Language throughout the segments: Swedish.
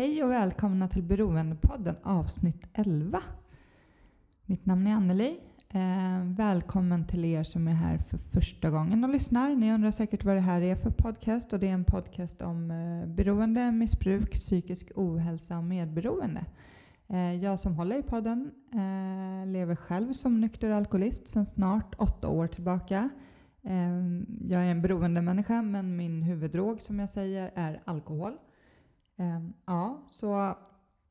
Hej och välkomna till Beroendepodden avsnitt 11. Mitt namn är Anneli. Eh, välkommen till er som är här för första gången och lyssnar. Ni undrar säkert vad det här är för podcast och det är en podcast om eh, beroende, missbruk, psykisk ohälsa och medberoende. Eh, jag som håller i podden eh, lever själv som nykter alkoholist sedan snart åtta år tillbaka. Eh, jag är en beroende människa men min huvuddrog som jag säger är alkohol. Ehm, ja, så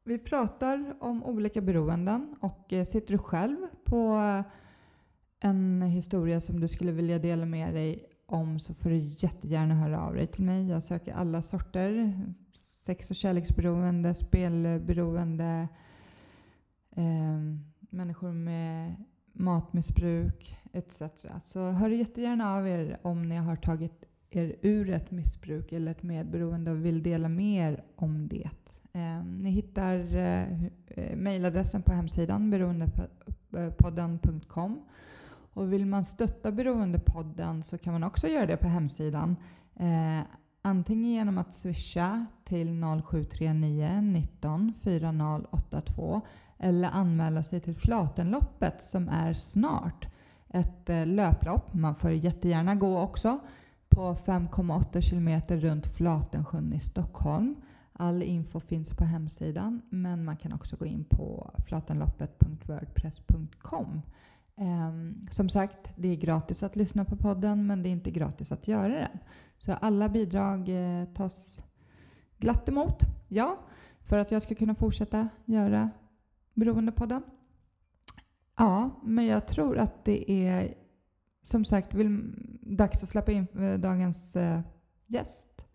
vi pratar om olika beroenden och eh, sitter du själv på eh, en historia som du skulle vilja dela med dig om så får du jättegärna höra av dig till mig. Jag söker alla sorter. Sex och kärleksberoende, spelberoende, eh, människor med matmissbruk etc. Så hör jättegärna av er om ni har tagit er ur ett missbruk eller ett medberoende och vill dela mer om det. Eh, ni hittar eh, eh mejladressen på hemsidan beroendepodden.com. Eh, och vill man stötta Beroendepodden så kan man också göra det på hemsidan. Eh, antingen genom att swisha till 0739 19 4082 eller anmäla sig till Flatenloppet som är snart. Ett eh, löplopp. Man får jättegärna gå också på 5,8 kilometer runt Flatensjön i Stockholm. All info finns på hemsidan men man kan också gå in på flatenloppet.wordpress.com. Um, ehm, som sagt, det är gratis att lyssna på podden men det är inte gratis att göra den. Så alla bidrag eh, tas glatt emot. Ja, för att jag ska kunna fortsätta göra Beroendepodden. Ja, men jag tror att det är som sagt vill, dags att släppa in eh, dagens eh, gäst.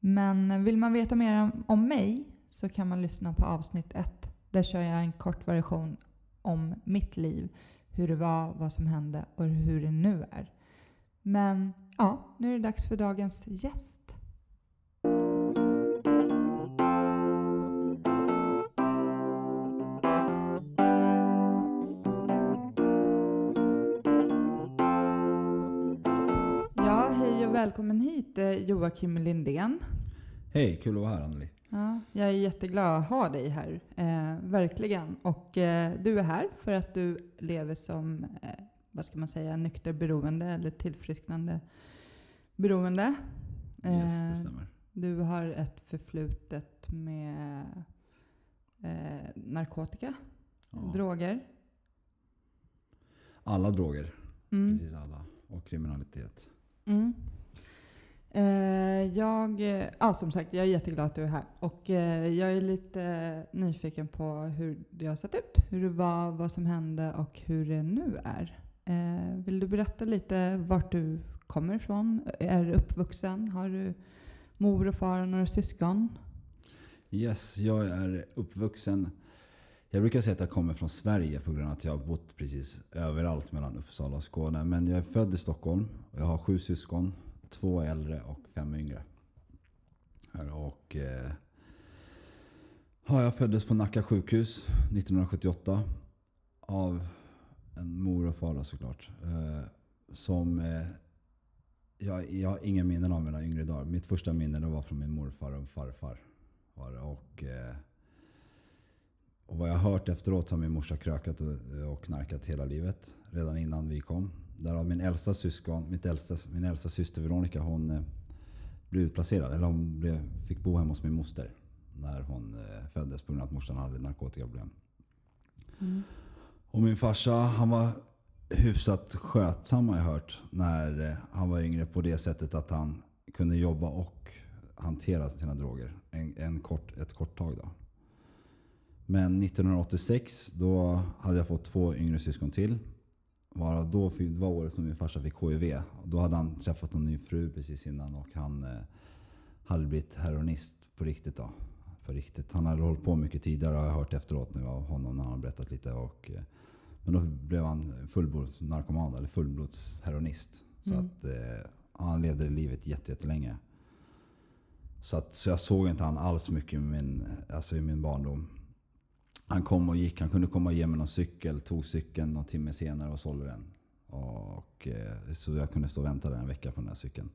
Men vill man veta mer om, om mig så kan man lyssna på avsnitt ett. Där kör jag en kort version om mitt liv. Hur det var, vad som hände och hur det nu är. Men ja, nu är det dags för dagens gäst. Välkommen hit eh, Joakim Lindén. Hej, kul att vara här Anneli. Ja, jag är jätteglad att ha dig här, eh, verkligen. Och eh, du är här för att du lever som, eh, vad ska man säga, nykter beroende eller tillfrisknande beroende. yes, det eh, stämmer. Du har ett förflutet med eh, narkotika, ja. droger. Alla droger, mm. precis alla. Och kriminalitet. Mm. Eh, jag, ja, som sagt, jag är jätteglad att du är här. Och eh, jag är lite eh, nyfiken på hur det har sett ut. Hur det var, vad som hände och hur det nu är. Vill du berätta lite vart du kommer ifrån? Är du uppvuxen? Har du mor och far och några syskon? Yes, jag är uppvuxen. Jag brukar säga att jag kommer från Sverige på grund av att jag har bott precis överallt mellan Uppsala och Skåne. Men jag är född i Stockholm och jag har sju syskon två äldre och fem yngre. Och, eh, jag föddes på Nacka sjukhus 1978 av en mor och far såklart. Eh, som, eh, jag, jag har inga minnen av mina yngre dagar. Mitt första minne var från min morfar och farfar. Var det. Och, eh, och vad jag har hört efteråt har min morsa krökat och knarkat hela livet. Redan innan vi kom. Därav min äldsta syskon, mitt äldsta, min äldsta syster Veronica, hon eh, blev utplacerad. Eller hon blev, fick bo hemma hos min moster när hon eh, föddes på grund av att morsan hade narkotikaproblem. Mm. Och min farsa, han var hyfsat skötsam har jag hört. När eh, han var yngre på det sättet att han kunde jobba och hantera sina droger. En, en kort, ett kort tag då. Men 1986 då hade jag fått två yngre syskon till. Var då, det var året som min farsa fick HIV. Då hade han träffat en ny fru precis innan och han eh, hade blivit heroinist på riktigt. Då. På riktigt. Han hade hållit på mycket tidigare har jag hört efteråt nu av honom när han har berättat lite. Och, eh, men då blev han fullblodsnarkoman eller fullblodsheroinist. Så mm. att eh, han levde livet jättelänge. Så, att, så jag såg inte han alls mycket i min, alltså i min barndom. Han kom och gick. Han kunde komma och ge mig någon cykel. Tog cykeln någon timme senare och sålde den. Och, eh, så jag kunde stå och vänta där en vecka på den här cykeln.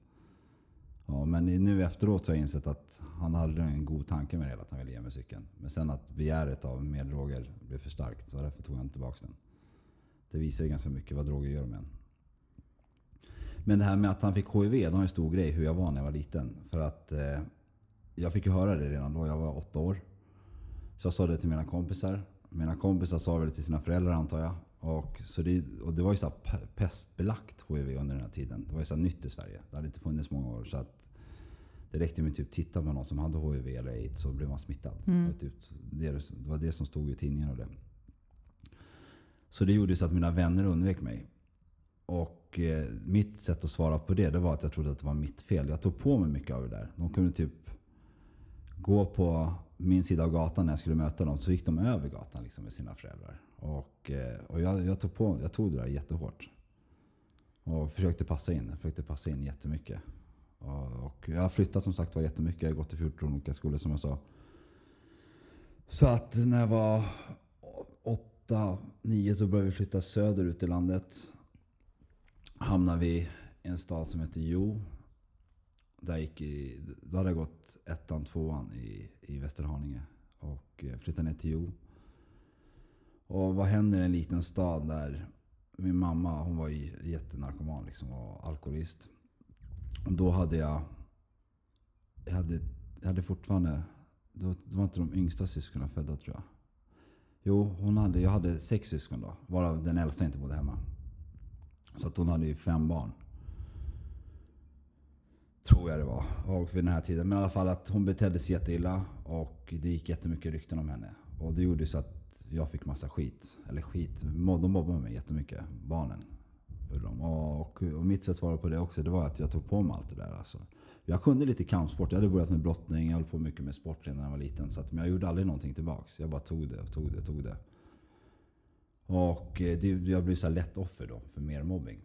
Ja, men nu efteråt så har jag insett att han hade en god tanke med det hela, att han ville ge mig cykeln. Men sen att begäret av mer droger blev för starkt, så därför tog han tillbaka den. Det visar ju ganska mycket vad droger gör med en. Men det här med att han fick HIV, det var en stor grej hur jag var när jag var liten. För att eh, jag fick ju höra det redan då jag var åtta år. Så jag sa det till mina kompisar. Mina kompisar sa det till sina föräldrar antar jag. Och, så det, och det var ju så pestbelagt HIV under den här tiden. Det var ju så nytt i Sverige. Det hade inte funnits många år. Så att det räckte med att typ titta på någon som hade HIV eller aids så blev man smittad. Mm. Typ, det, det, var det som stod i tidningen. Och det. Så det gjorde så att mina vänner undvek mig. Och eh, mitt sätt att svara på det, det var att jag trodde att det var mitt fel. Jag tog på mig mycket av det där. De kunde typ gå på min sida av gatan när jag skulle möta dem. Så gick de över gatan liksom med sina föräldrar. Och, eh, och jag, jag, tog på, jag tog det där jättehårt. Och försökte passa in. Jag försökte passa in jättemycket. Och, och jag har flyttat som sagt var jättemycket. Jag har gått i 14 olika skolor som jag sa. Så att när jag var 8, 9 så började vi flytta söderut i landet. Hamnade vi i en stad som heter Jo. Där, gick i, då hade jag gått ettan, tvåan i, i Västerhaninge. Och eh, flyttade ner till Jo. Och vad händer i en liten stad där min mamma hon var jättenarkoman liksom, och alkoholist. Och då hade jag... Jag hade, jag hade fortfarande... Då, det var inte de yngsta syskonen födda tror jag. Jo, hon hade, jag hade sex syskon då. Varav den äldsta inte bodde hemma. Så att hon hade ju fem barn. Tror jag det var. Och vid den här tiden. Men i alla fall att hon betedde sig jätteilla. Och det gick jättemycket rykten om henne. Och det gjorde så att jag fick massa skit. Eller skit. De mobbade mig jättemycket. Barnen. Och, och mitt sätt att svara på det också, det var att jag tog på mig allt det där. Alltså. Jag kunde lite kampsport. Jag hade börjat med brottning. Jag höll på mycket med sport redan när jag var liten. Så att, men jag gjorde aldrig någonting tillbaks. Jag bara tog det och tog det och tog det. Och eh, det, jag blev så lätt offer då för mer mobbing.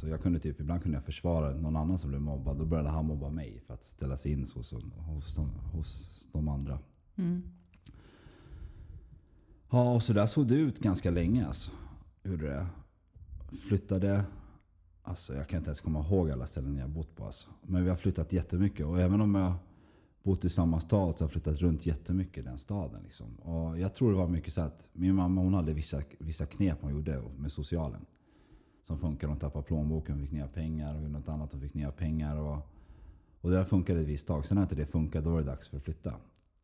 Så jag kunde typ, ibland kunde jag försvara någon annan som blev mobbad. Då började han mobba mig för att ställa sig in hos, hos, de, hos de andra. Mm. Ja, och så där såg det ut ganska länge alltså. Gjorde det. Flyttade. Alltså jag kan inte ens komma ihåg alla ställen jag bott på alltså. Men vi har flyttat jättemycket. Och även om jag bott i samma stad så har jag flyttat runt jättemycket i den staden. Liksom. Och jag tror det var mycket så att min mamma hon hade vissa, vissa knep hon gjorde med socialen. Som funkar. Hon tappade plånboken, fick nya pengar. Och något annat, hon fick nya pengar. Och, och det där funkade ett visst tag. Sen när inte det funkade, då var det dags för att flytta.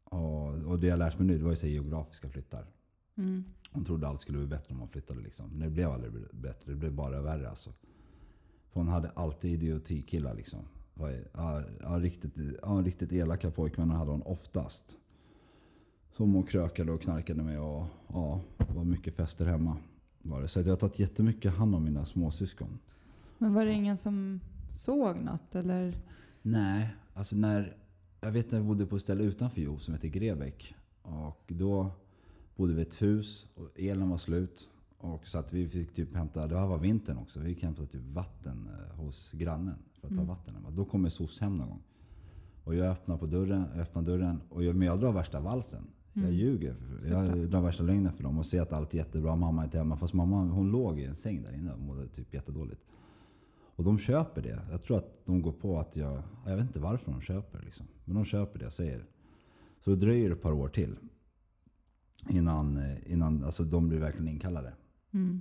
Och, och det jag lärt mig nu, det var ju så geografiska flyttar. Mm. Hon trodde allt skulle bli bättre om hon flyttade. Liksom. Men det blev aldrig bättre. Det blev bara värre alltså. För hon hade alltid idiotikillar liksom. Ja, ja, riktigt, ja, riktigt elaka pojkvänner hade hon oftast. Som hon krökade och knarkade med och ja, var mycket fester hemma. Var det. Så jag har tagit jättemycket hand om mina småsyskon. Men var det ingen som såg något eller? Nej, alltså när... Jag vet när vi bodde på ett ställe utanför Jo som heter Grebäck. Och då bodde vi i ett hus och elen var slut. Och så att vi fick typ hämta, det här var vintern också, vi fick hämta typ vatten eh, hos grannen för att ta mm. vatten. Då kommer SOS hem någon gång. Och jag öppnar, på dörren, öppnar dörren, och jag, men jag drar värsta valsen. Mm. Jag ljuger. Jag drar värsta lögnen för dem och ser att allt är jättebra. Mamma är inte hemma. Fast mamma hon låg i en säng där inne och mådde typ jättedåligt. Och de köper det. Jag tror att de går på att jag... Jag vet inte varför de köper. Liksom. Men de köper det jag säger. Så det dröjer ett par år till. Innan, eh, innan alltså de blir verkligen inkallade. Mm.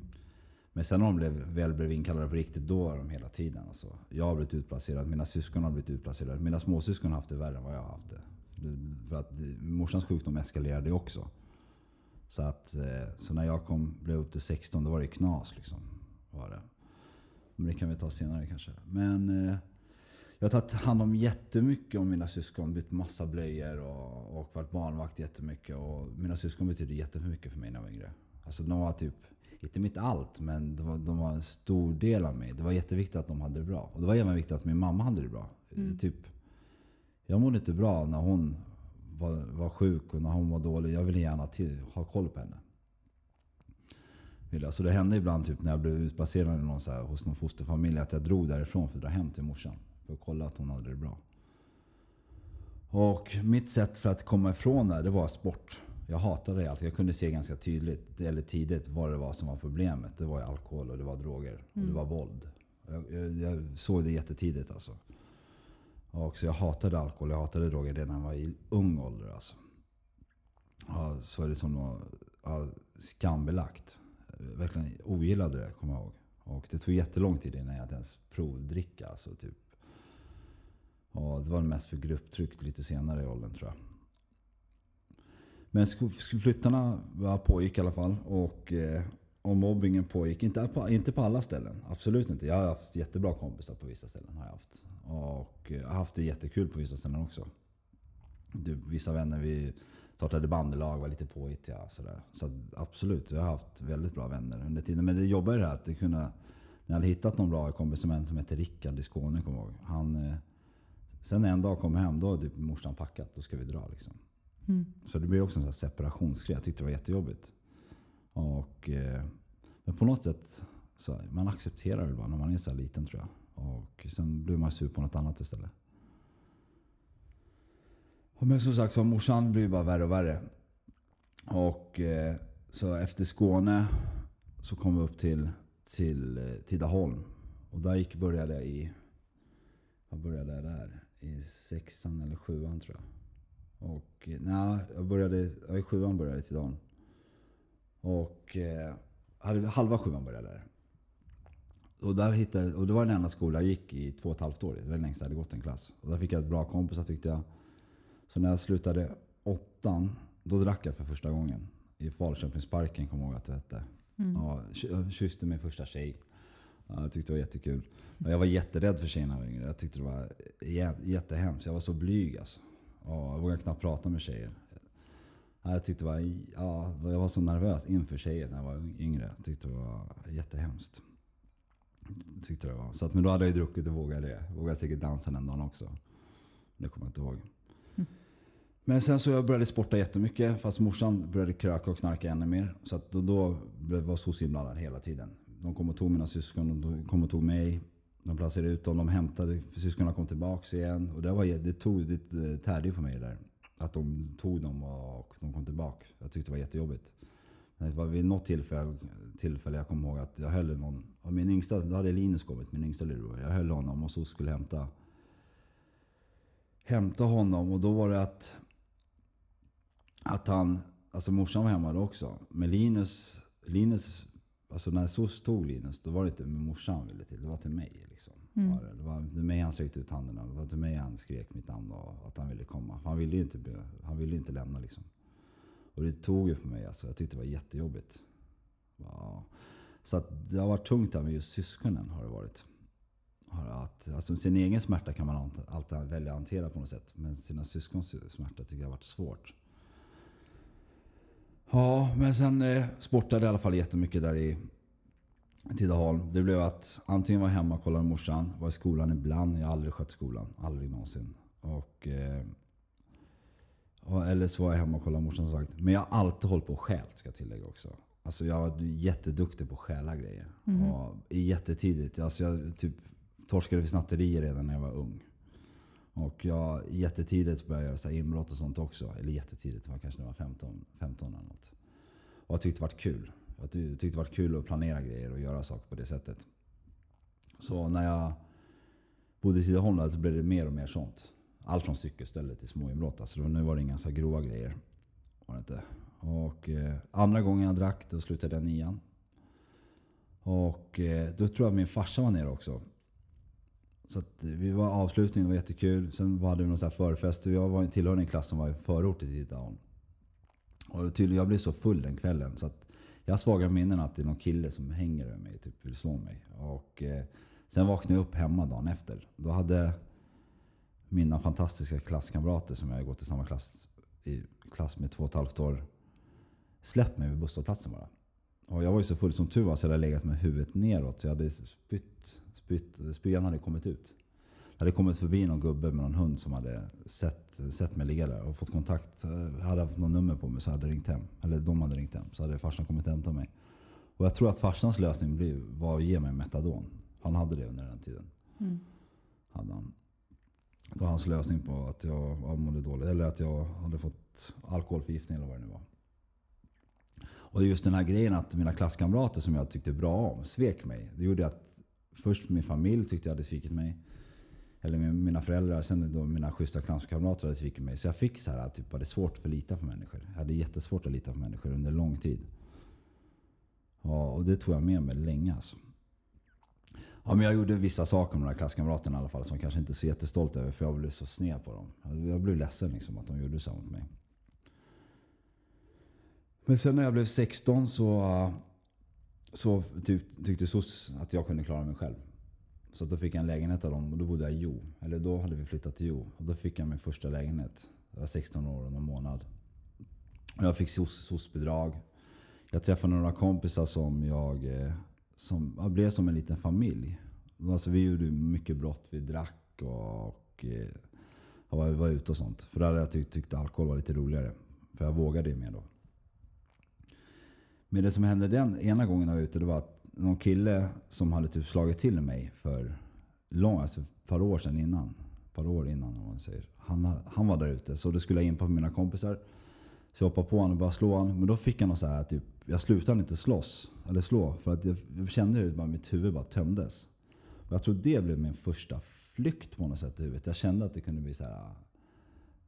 Men sen när de blev, väl blev inkallade på riktigt, då var de hela tiden. Alltså. Jag har blivit utplacerad, mina syskon har blivit utplacerade. Mina småsyskon har haft det värre än vad jag har haft det. För att morsans sjukdom eskalerade också. Så, att, eh, så när jag kom, blev upp till 16, då var det knas. Liksom, var det. Men det kan vi ta senare kanske. Men eh, jag har tagit hand om jättemycket om mina syskon. Bytt massa blöjor och, och varit barnvakt jättemycket. Och mina syskon betyder jättemycket för mig när jag var yngre. Alltså de var typ, inte mitt allt, men de var, de var en stor del av mig. Det var jätteviktigt att de hade det bra. Och det var även viktigt att min mamma hade det bra. Mm. Typ, jag mådde inte bra när hon var, var sjuk och när hon var dålig. Jag ville gärna till, ha koll på henne. Så det hände ibland typ när jag blev utplacerad någon så här, hos någon fosterfamilj att jag drog därifrån för att dra hem till morsan. För att kolla att hon hade det bra. Och mitt sätt för att komma ifrån det, det var sport. Jag hatade det alltid. Jag kunde se ganska tydligt, eller tidigt, vad det var som var problemet. Det var alkohol och det var droger. Och det mm. var våld. Jag, jag, jag, såg det jättetidigt alltså. Och så jag hatade alkohol, jag hatade droger redan när jag var i ung ålder. Alltså. Ja, så är det som något ja, skambelagt. Verkligen ogillade det, kommer jag ihåg. Och det tog jättelång tid innan jag ens provdricka. Alltså, typ. ja, det var mest för grupptryck lite senare i åldern tror jag. Men flyttarna pågick i alla fall. Och, eh, och mobbingen pågick. Inte på, inte på alla ställen. Absolut inte. Jag har haft jättebra kompisar på vissa ställen. Har jag haft. Och jag har haft det jättekul på vissa ställen också. Du, vissa vänner, vi startade bandelag, var lite påhittiga. Sådär. Så absolut, jag har haft väldigt bra vänner under tiden. Men det jobbar ju det här att det kunna... När jag hade hittat någon bra kompis som en som heter Rickard i Skåne, kommer jag ihåg. Han, eh, sen en dag kom jag hem, då hade typ morsan packat. Då ska vi dra liksom. Mm. Så det blev också en sån separationsgrej. Jag tyckte det var jättejobbigt. Och, eh, men på något sätt, så, man accepterar det bara när man är så liten tror jag. Och sen blir man sur på något annat istället. Men som sagt så morsan blev bara värre och värre. Och eh, så efter Skåne så kom vi upp till, till eh, Tidaholm. Och där gick, började jag i, vad började jag där? I sexan eller sjuan tror jag. Och eh, nej, jag började, ja, i sjuan började jag i Tidaholm. Och eh, halva sjuan började jag där. Och, där hittade, och det var den enda skola jag gick i två och ett halvt år. Det var den längsta jag hade gått en klass. Och där fick jag ett bra kompisar tyckte jag. Så när jag slutade åttan, då drack jag för första gången. I Falköpingsparken kommer jag ihåg att det hette. Mm. Ja, kysste min första tjej. Ja, jag tyckte det var jättekul. Och jag var jätterädd för tjejerna när jag var yngre. Jag tyckte det var jättehemskt. Jag var så blyg alltså. Och jag vågade knappt prata med tjejer. Jag tyckte det var, ja, jag var så nervös inför tjejer när jag var yngre. Jag tyckte det var jättehemskt. Tyckte det var. Så att, men då hade jag ju druckit och vågade det. Vågade säkert dansa den dagen också. Det kommer jag inte ihåg. Men sen så jag började sporta jättemycket. Fast morsan började kröka och knarka ännu mer. Så att då, då var SOS inblandad hela tiden. De kom och tog mina syskon, de kom och tog mig. De placerade ut dem, de hämtade, syskonen kom tillbaka igen. Och det, var, det, tog, det tärde på mig där. Att de tog dem och de kom tillbaka. Jag tyckte det var jättejobbigt. Det var vid något tillfälle, tillfälle jag kommer ihåg att jag höll någon. Och min yngsta, då hade Linus kommit, min yngsta lillebror. Jag höll honom och så skulle hämta, hämta honom. Och då var det att att han, alltså morsan var hemma då också. Men Linus, Linus alltså när SOS tog Linus, då var det inte med morsan han ville till. Det var till mig. Liksom. Mm. Var det, det var till mig han sträckte ut handen. Det var till mig han skrek mitt namn och att han ville komma. Han ville ju inte, han ville inte lämna liksom. Och det tog ju på mig. Alltså. Jag tyckte det var jättejobbigt. Ja. Så att det har varit tungt där med just syskonen. har det varit. Att, alltså sin egen smärta kan man alltid välja att hantera på något sätt. Men sina syskons smärta tycker jag har varit svårt. Ja, men sen eh, sportade jag i alla fall jättemycket där i Tidaholm. Det blev att antingen var hemma och kollade morsan, var i skolan ibland. Jag har aldrig skött skolan. Aldrig någonsin. Och, eh, eller så var jag hemma och kollade morsan som sagt. Men jag har alltid hållit på och stjält ska jag tillägga också. Alltså jag var jätteduktig på att stjäla grejer. Mm. Och jättetidigt. Alltså jag typ torskade för snatterier redan när jag var ung. Och jag jättetidigt började göra så inbrott och sånt också. Eller jättetidigt, det var kanske när jag var 15, 15 eller något. Och jag tyckte det var kul. Jag tyckte det var kul att planera grejer och göra saker på det sättet. Så när jag bodde i Tidaholm så blev det mer och mer sånt. Allt från cykelstölder till små inbrott. Alltså nu var det inga så grova grejer. Var det inte. Och eh, andra gången jag drack, då slutade jag nian. Och eh, då tror jag att min farsa var nere också. Så vi var avslutningen, det var jättekul. Sen hade vi någon förfest. Jag var, tillhörde en klass som var i förort till Tidaholm. Och tydligen, jag blev så full den kvällen. Så att jag har svaga minnen att det är någon kille som hänger över mig, typ vill slå mig. Och, eh, sen vaknade jag upp hemma dagen efter. Då hade mina fantastiska klasskamrater som jag gått i samma klass, i klass med två och ett halvt år släppt mig vid busshållplatsen bara. Och jag var ju så full som tur var så jag hade legat med huvudet neråt. Så jag hade spytt spytt, spyan hade kommit ut. Jag hade kommit förbi någon gubbe med någon hund som hade sett, sett mig ligga där och fått kontakt. Hade haft något nummer på mig så hade ringt hem. Eller de hade ringt hem. Så hade farsan kommit hem till mig. Och jag tror att farsans lösning var att ge mig metadon. Han hade det under den tiden. Mm. Hade han. Det var hans lösning på att jag mådde dåligt. Eller att jag hade fått alkoholförgiftning eller vad det nu var. Och just den här grejen att mina klasskamrater som jag tyckte bra om svek mig. Det gjorde att först min familj tyckte jag hade svikit mig. eller mina föräldrar, sen då mina schyssta klasskamrater hade svikit mig. Så jag fick så här, typ, hade svårt för att lita på människor. Jag hade jättesvårt att lita på människor under lång tid. Ja, och det tog jag med mig länge alltså. Ja, men jag gjorde vissa saker med de här klasskamraterna i alla fall som kanske inte är så jättestolt över för jag blev så sned på dem. Jag blev ledsen liksom att de gjorde så mot mig. Men sen när jag blev 16 så, så typ, tyckte SOS att jag kunde klara mig själv. Så då fick jag en lägenhet av dem och då bodde jag i Jo. Eller då hade vi flyttat till Jo. Och då fick jag min första lägenhet. Jag var 16 år och någon månad. Och jag fick SOS-bidrag. Jag träffade några kompisar som jag eh, som jag blev som en liten familj. Alltså vi gjorde mycket brott. Vi drack och, och var, var ute och sånt. För där hade jag tyckt, tyckt alkohol var lite roligare. För jag vågade ju mer då. Men det som hände den ena gången jag var ute, det var att någon kille som hade typ slagit till mig för lång, alltså ett par år sedan innan. Ett par år innan om man säger. Han, han var där ute. Så då skulle jag in på mina kompisar. Så jag hoppade på honom och började slå honom. Men då fick han något så här, typ, jag slutade inte slåss. Eller slå. För att jag, jag kände hur mitt huvud bara tömdes. Och jag tror det blev min första flykt på något sätt i huvudet. Jag kände att det kunde bli så här. Ah,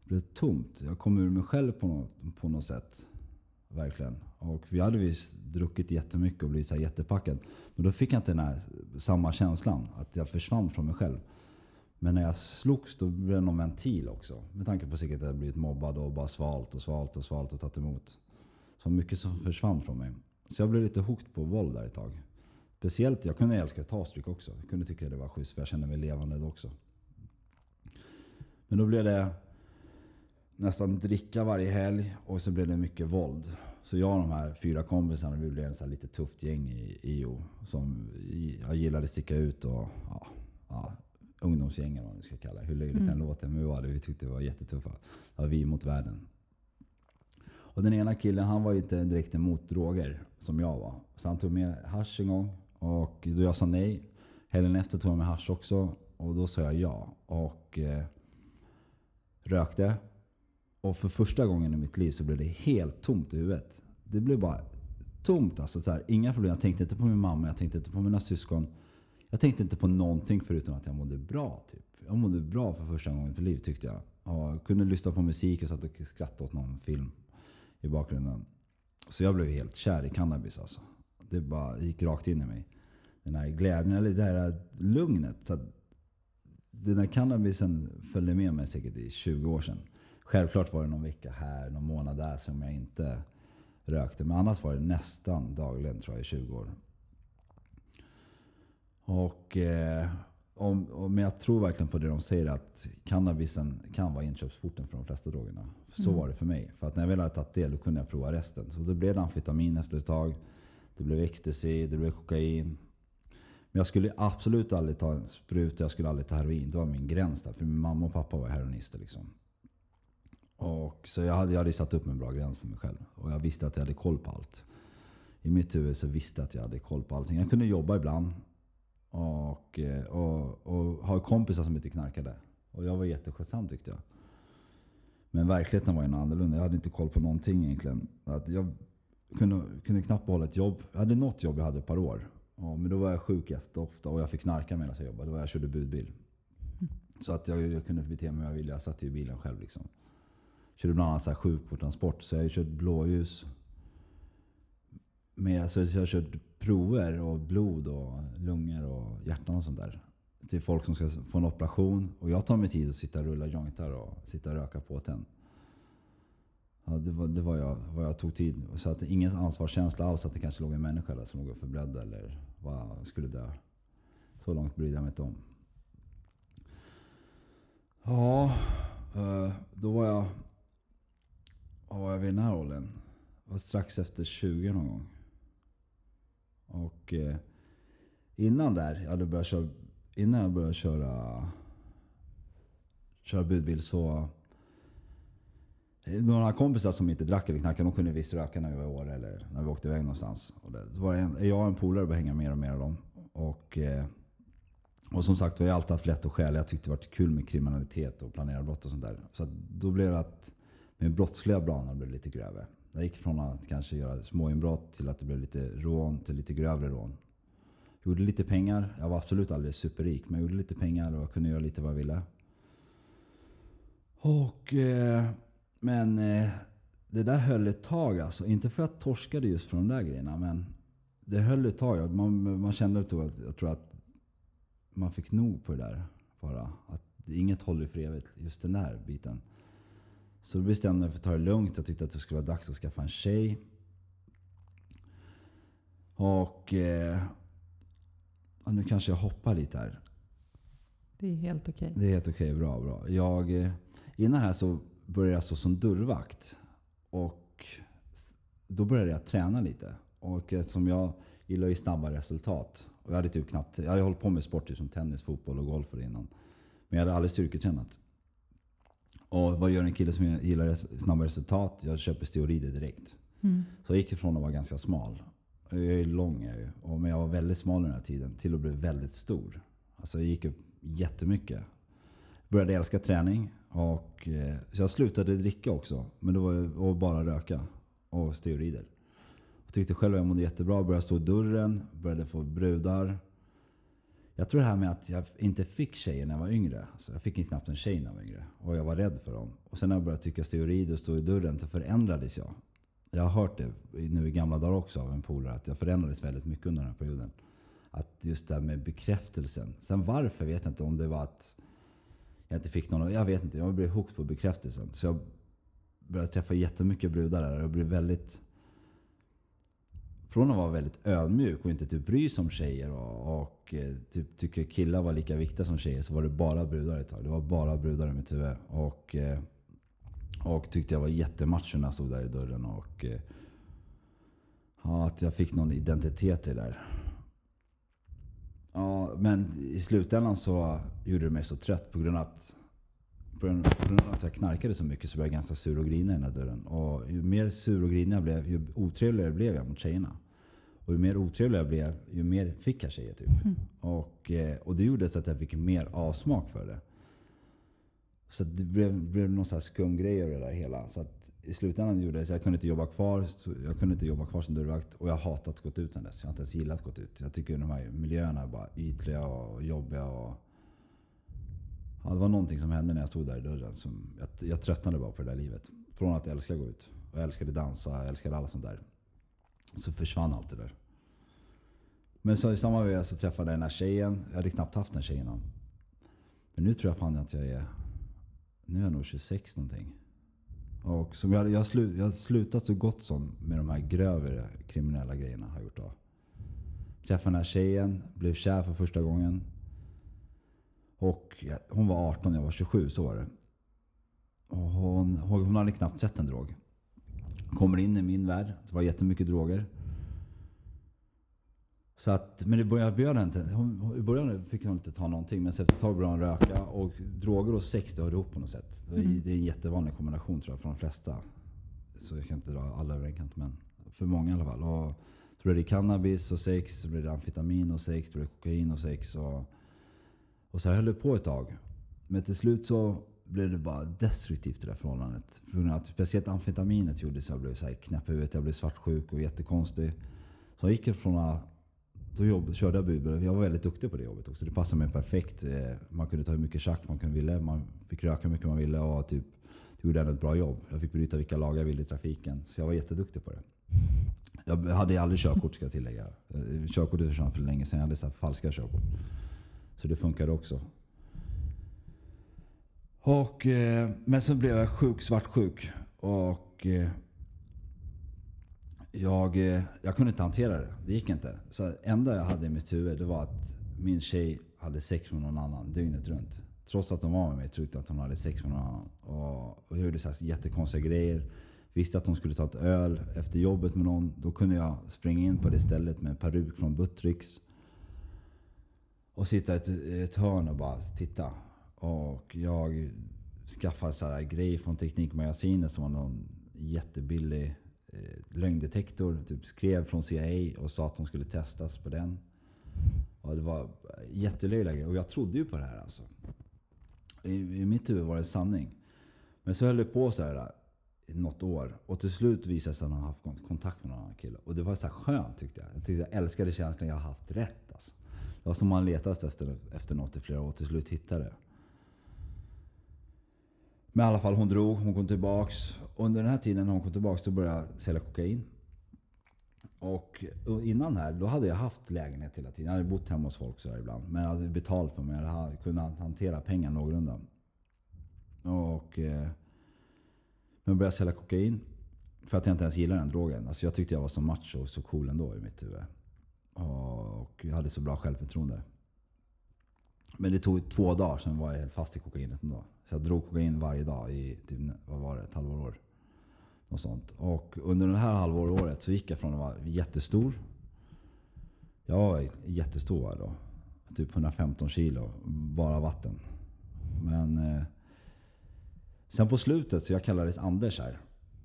det blev tomt. Jag kom ur mig själv på något, på något sätt. Verkligen. Och vi hade visst druckit jättemycket och blivit så här jättepackad. Men då fick jag inte den här samma känslan. Att jag försvann från mig själv. Men när jag slogs då blev det någon ventil också. Med tanke på säkert att jag blivit mobbad och bara svalt och svalt och svalt och tagit emot. Så mycket som försvann från mig. Så jag blev lite hooked på våld där ett tag. Speciellt, jag kunde älska att ta stryk också. Jag kunde tycka det var schysst för jag kände mig levande då också. Men då blev det nästan dricka varje helg och så blev det mycket våld. Så jag och de här fyra kompisarna, vi blev en så lite tufft gäng i IO. Som jag gillade att sticka ut och ja, ja, ungdomsgängen vad man ska kalla det. Hur löjligt mm. den låter, men vi var det. Vi tyckte det var jättetuffa. Det var vi mot världen. Och den ena killen han var inte direkt emot droger som jag var. Så han tog med hash en gång. Och då jag sa nej. Helgen efter tog han med hash också. Och då sa jag ja. Och eh, rökte. Och för första gången i mitt liv så blev det helt tomt i huvudet. Det blev bara tomt. Alltså, så här, inga problem. Jag tänkte inte på min mamma, jag tänkte inte på mina syskon. Jag tänkte inte på någonting förutom att jag mådde bra. Typ. Jag mådde bra för första gången i mitt liv tyckte jag. Jag kunde lyssna på musik och satt och skrattade åt någon film i bakgrunden. Så jag blev helt kär i cannabis alltså. Det bara gick rakt in i mig. Den här glädjen, eller det här lugnet. Så den här cannabisen följde med mig säkert i 20 år sedan. Självklart var det någon vecka här, någon månad där som jag inte rökte. Men annars var det nästan dagligen tror jag i 20 år. Och, eh, om, om, men jag tror verkligen på det de säger att cannabisen kan vara inkörsporten för de flesta drogerna. Så mm. var det för mig. För att när jag väl hade tagit det, då kunde jag prova resten. Så då blev det amfetamin efter ett tag. Det blev ecstasy, det blev kokain. Men jag skulle absolut aldrig ta en spruta, jag skulle aldrig ta heroin. Det var min gräns där. För min mamma och pappa var heroinister liksom. Och, så jag hade, jag hade satt upp en bra gräns för mig själv. Och jag visste att jag hade koll på allt. I mitt huvud så visste jag att jag hade koll på allting. Jag kunde jobba ibland. Eh, och, och, och ha kompisar som inte knarkade. Och jag var jätteskötsam tyckte jag. Men verkligheten var ju annorlunda. Jag hade inte koll på någonting egentligen. Att jag kunde, kunde knappt behålla ett jobb. Jag hade något jobb jag hade ett par år. Ja, men då var jag sjuk ofta och jag fick knarka medan jag jobbade. Då var jag körde budbil. Mm. Så att jag, jag kunde bete mig hur jag ville. Jag satt i bilen själv liksom. Körde bland annat sjukvårdstransport. Så jag har kört blåljus. Men alltså, jag har kört prover och blod och lungor och hjärtan och sånt där. Till folk som ska få en operation. Och jag tar mig tid att sitta och rulla jointar och sitta och röka på den. Ja, det var, det var jag, vad jag tog tid. Så att ingen ansvarskänsla alls att det kanske låg en människa där som låg och förblödde eller var, skulle dö. Så långt brydde jag mig inte om. Ja, eh, då var jag... Vad var jag vid den här åldern? var strax efter 20 någon gång. Och eh, innan där, jag hade börjat köra, innan jag började köra, köra budbil så några kompisar som inte drack eller knackade, de kunde visst röka när vi var i Åre eller när vi åkte iväg någonstans. Och det, så var det en, jag och en polare började hänga mer och mer av dem. Och, eh, och som sagt, jag har alltid haft lätt att stjäla. Jag tyckte det var kul med kriminalitet och planera brott och sånt där. Så då blev det att min brottsliga bana blev lite grövre. Jag gick från att kanske göra småinbrott till att det blev lite rån till lite grövre rån. Jag Gjorde lite pengar. Jag var absolut aldrig superrik, men jag gjorde lite pengar och kunde göra lite vad jag ville. Och, eh, men eh, det där höll ett tag alltså. Inte för att jag torskade just för de där grejerna, men det höll ett tag. Man, man kände att jag tror att man fick nog på det där. Bara. Att inget håller för evigt, just den där biten. Så då bestämde jag mig för att ta det lugnt. Jag tyckte att det skulle vara dags att skaffa en tjej. Och... Eh, nu kanske jag hoppar lite här. Det är helt okej. Okay. Det är helt okej. Okay, bra, bra. Jag, eh, innan här så började jag stå som dörrvakt. Och då började jag träna lite. Och eftersom jag gillar ju snabba resultat. Och jag hade typ knappt... Jag hade hållit på med sport som tennis, fotboll och golf innan. Men jag hade aldrig styrketränat. Och vad gör en kille som gillar snabba resultat? Jag köper steroider direkt. Mm. Så jag gick ifrån att vara ganska smal. Jag är lång jag ju. Men jag var väldigt smal den här tiden. Till att bli väldigt stor. Alltså jag gick upp jättemycket. Började älska träning. Och, eh, så jag slutade dricka också. Men det var bara röka. Och steroider. Jag tyckte själv att jag mådde jättebra. Började stå i dörren. Började få brudar. Jag tror det här med att jag inte fick tjejer när jag var yngre. Så jag fick knappt en tjej när jag var yngre. Och jag var rädd för dem. Och sen när jag började tycka steroider och stå i dörren så förändrades jag. Jag har hört det nu i gamla dagar också av en polare. Att jag förändrades väldigt mycket under den här perioden. Att just det här med bekräftelsen. Sen varför vet jag inte. Om det var att jag inte fick någon. Jag vet inte. Jag blev hooked på bekräftelsen. Så jag började träffa jättemycket brudar där. Och jag blev väldigt från att vara väldigt ödmjuk och inte typ bry sig om tjejer och, och eh, typ tycker killar var lika viktiga som tjejer så var det bara brudar ett tag. Det var bara brudar i mitt huvud. Och, eh, och tyckte jag var jättemacho när jag stod där i dörren. Och, eh, ja, att jag fick någon identitet i det där. Ja, men i slutändan så gjorde det mig så trött på grund av att på grund av att jag knarkade så mycket så blev jag ganska sur och grinig i den där dörren. Och ju mer sur och grinig jag blev, ju otrevligare blev jag mot tjejerna. Och ju mer otrevlig jag blev, ju mer fick jag tjejer typ. Mm. Och, eh, och det gjorde så att jag fick mer avsmak för det. Så det blev, blev någon sån här skum grej av det där hela. Så att i slutändan gjorde det så jag kunde inte jobba kvar. Jag kunde inte jobba kvar som dörrvakt. Och jag har hatat att gå ut sen dess. Jag har inte ens gillat att gå ut. Jag tycker de här miljöerna är bara ytliga och jobbiga. Och, Ja, det var någonting som hände när jag stod där i dörren. Som, jag, jag tröttnade bara på det där livet. Från att älska att gå ut. Och jag älskade dansa, jag älskade alla sånt där. Så försvann allt det där. Men så i samma veva så träffade jag den här tjejen. Jag hade knappt haft den tjejen innan. Men nu tror jag fan att jag är... Nu är jag nog 26 någonting. Och som jag, jag, slu, jag har slutat så gott som med de här grövre kriminella grejerna. Har jag gjort då. Träffade den här tjejen, blev kär för första gången. Och hon var 18, jag var 27, så var det. Och hon, hon hade knappt sett en drog. Kommer in i min värld. Det var jättemycket droger. Så att, men i början, början, inte, hon, i början fick hon inte ta någonting. Men efter ett tag började hon röka. Och droger och sex, det hör ihop på något sätt. Mm. Det är en jättevanlig kombination tror jag för de flesta. Så jag kan inte dra alla över en kant. Men för många i alla fall. Och, så blir det cannabis och sex, så blir det amfetamin och sex, så blir det kokain och sex. Och, och så här höll det på ett tag. Men till slut så blev det bara destruktivt det där förhållandet. För att speciellt amfetaminet gjorde så jag blev så här knäpp i huvudet. Jag blev svartsjuk och jättekonstig. Så jag gick från att då jobb, körde jag bud. Jag var väldigt duktig på det jobbet också. Det passade mig perfekt. Eh, man kunde ta hur mycket tjack man kunde ville. Man fick röka hur mycket man ville och typ gjorde ändå ett bra jobb. Jag fick bryta vilka lagar jag ville i trafiken. Så jag var jätteduktig på det. Jag hade aldrig körkort ska jag tillägga. Eh, Körkortet försvann för länge sedan. Jag hade så falska körkort. Så det funkade också. Och, eh, men sen blev jag sjuk, svartsjuk. Och eh, jag, eh, jag kunde inte hantera det. Det gick inte. Så det enda jag hade i mitt huvud det var att min tjej hade sex med någon annan dygnet runt. Trots att hon var med mig trodde jag att hon hade sex med någon annan. Och, och jag gjorde så här jättekonstiga grejer. Visste att hon skulle ta ett öl efter jobbet med någon. Då kunde jag springa in på det stället med en peruk från Buttricks. Och sitta i ett, ett hörn och bara titta. Och jag skaffade så här grejer från Teknikmagasinet som var någon jättebillig eh, lögndetektor. Typ skrev från CIA och sa att de skulle testas på den. Och det var jättelöjliga grejer. Och jag trodde ju på det här alltså. I, I mitt huvud var det sanning. Men så höll det på så här i något år. Och till slut visade det sig att han haft kontakt med någon annan kille. Och det var så här skönt tyckte jag. Jag, tyckte jag älskade känslan, jag har haft rätt. Alltså. Det var som man letade efter, efter något i flera år och till slut hittade det. Men i alla fall, hon drog, hon kom tillbaks. Under den här tiden när hon kom tillbaks så började jag sälja kokain. Och innan här, då hade jag haft lägenhet hela tiden. Jag hade bott hemma hos folk så ibland. Men jag hade betalt för mig. Jag hade kunnat hantera pengar någorlunda. Och, eh, men började sälja kokain. För att jag inte ens gillade den drogen. Alltså jag tyckte jag var så macho och så cool ändå i mitt huvud. Och jag hade så bra självförtroende. Men det tog två dagar, sen var jag helt fast i kokainet ändå. Så jag drog kokain varje dag i typ, vad var det, ett halvår. Och, sånt. och under det här halvåret så gick jag från att vara jättestor. Jag var jättestor då. Typ 115 kilo, bara vatten. Men eh, sen på slutet, så jag kallades Anders här.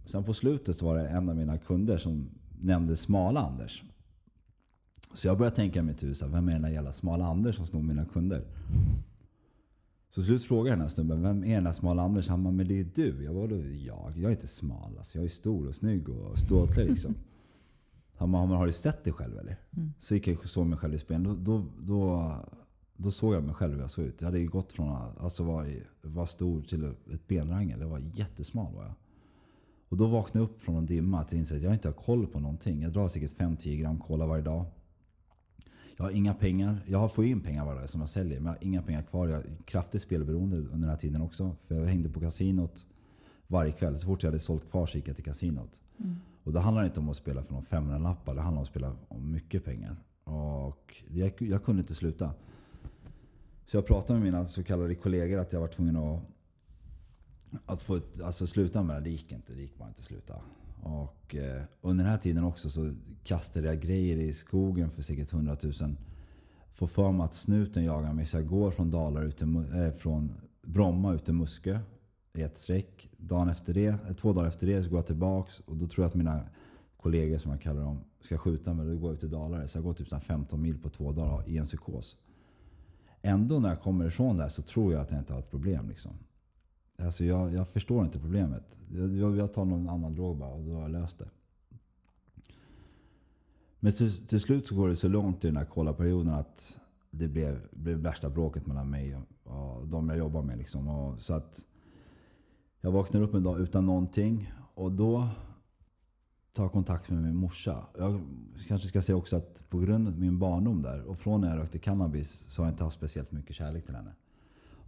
Sen på slutet så var det en av mina kunder som nämnde smala Anders. Så jag började tänka i mitt hus, vem är den där jävla smala Anders som snor mina kunder? Så slut frågade jag den här snubben, vem är den där smala Anders? Han bara, men det är ju du. Jag bara, jag? Jag är inte smal alltså. Jag är stor och snygg och ståtlig liksom. Han bara, har du sett dig själv eller? Mm. Så gick jag och såg mig själv i spegeln. Då, då, då, då, såg jag mig själv hur jag såg ut. Jag hade ju gått från att alltså, vara, vara stor till ett benrangel. Jag var jättesmal var jag. Och då vaknade jag upp från en dimma att jag insåg att jag inte har koll på någonting. Jag drar säkert 5-10 gram cola varje dag. Jag har inga pengar. Jag får in pengar varje dag som jag säljer. Men jag har inga pengar kvar. Jag är kraftigt spelberoende under den här tiden också. För jag hängde på kasinot varje kväll. Så fort jag hade sålt kvar så gick jag till kasinot. Mm. Och det handlar inte om att spela för någon 500-lappar. Det handlar om att spela om mycket pengar. Och jag, jag kunde inte sluta. Så jag pratade med mina så kallade kollegor att jag var tvungen att, att få alltså sluta med det. Det gick inte. Det gick bara inte att sluta. Och eh, under den här tiden också så kastade jag grejer i skogen för säkert 100 000. Får för mig att snuten jagar mig så jag går från, Dalar ut till, äh, från Bromma ut till Muskö i ett streck. Dagen efter det, eh, två dagar efter det så går jag tillbaks och då tror jag att mina kollegor som jag kallar dem ska skjuta mig. Då går jag ut till Dalarö. Så jag går typ 15 mil på två dagar i en psykos. Ändå när jag kommer ifrån där så tror jag att jag inte har ett problem. Liksom. Alltså jag, jag förstår inte problemet. Jag, jag tar någon annan drog bara och då har jag löst det. Men till, till slut så går det så långt i den här kollaperioden att det blev, blev värsta bråket mellan mig och, och de jag jobbar med. Liksom. Och, så att jag vaknar upp en dag utan någonting och då tar jag kontakt med min morsa. Jag kanske ska säga också att på grund av min barndom där och från när jag rökte cannabis så har jag inte haft speciellt mycket kärlek till henne.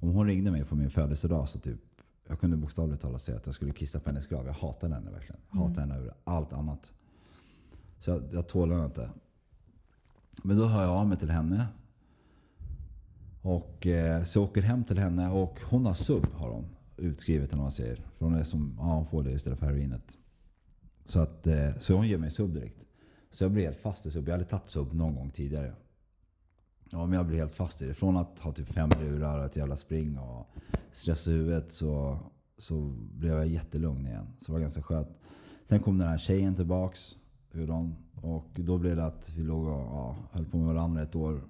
Om hon ringde mig på min födelsedag så typ jag kunde bokstavligt talat säga att jag skulle kissa på hennes grav. Jag hatade henne verkligen. Jag hatade mm. henne över allt annat. Så jag, jag tål henne inte. Men då hör jag av mig till henne. Och eh, så jag åker hem till henne och hon har sub har hon utskrivet eller vad man säger. För hon är som, ja hon får det istället för heroinet. Så, att, eh, så hon ger mig sub direkt. Så jag blir helt fast i sub. Jag hade tagit sub någon gång tidigare. Ja, men jag blev helt fast i det. Från att ha typ fem lurar och ett jävla spring och stress i huvudet så, så blev jag jättelugn igen. Så det var ganska skönt. Sen kom den här tjejen tillbaks. Och då blev det att vi låg och ja, höll på med varandra ett år.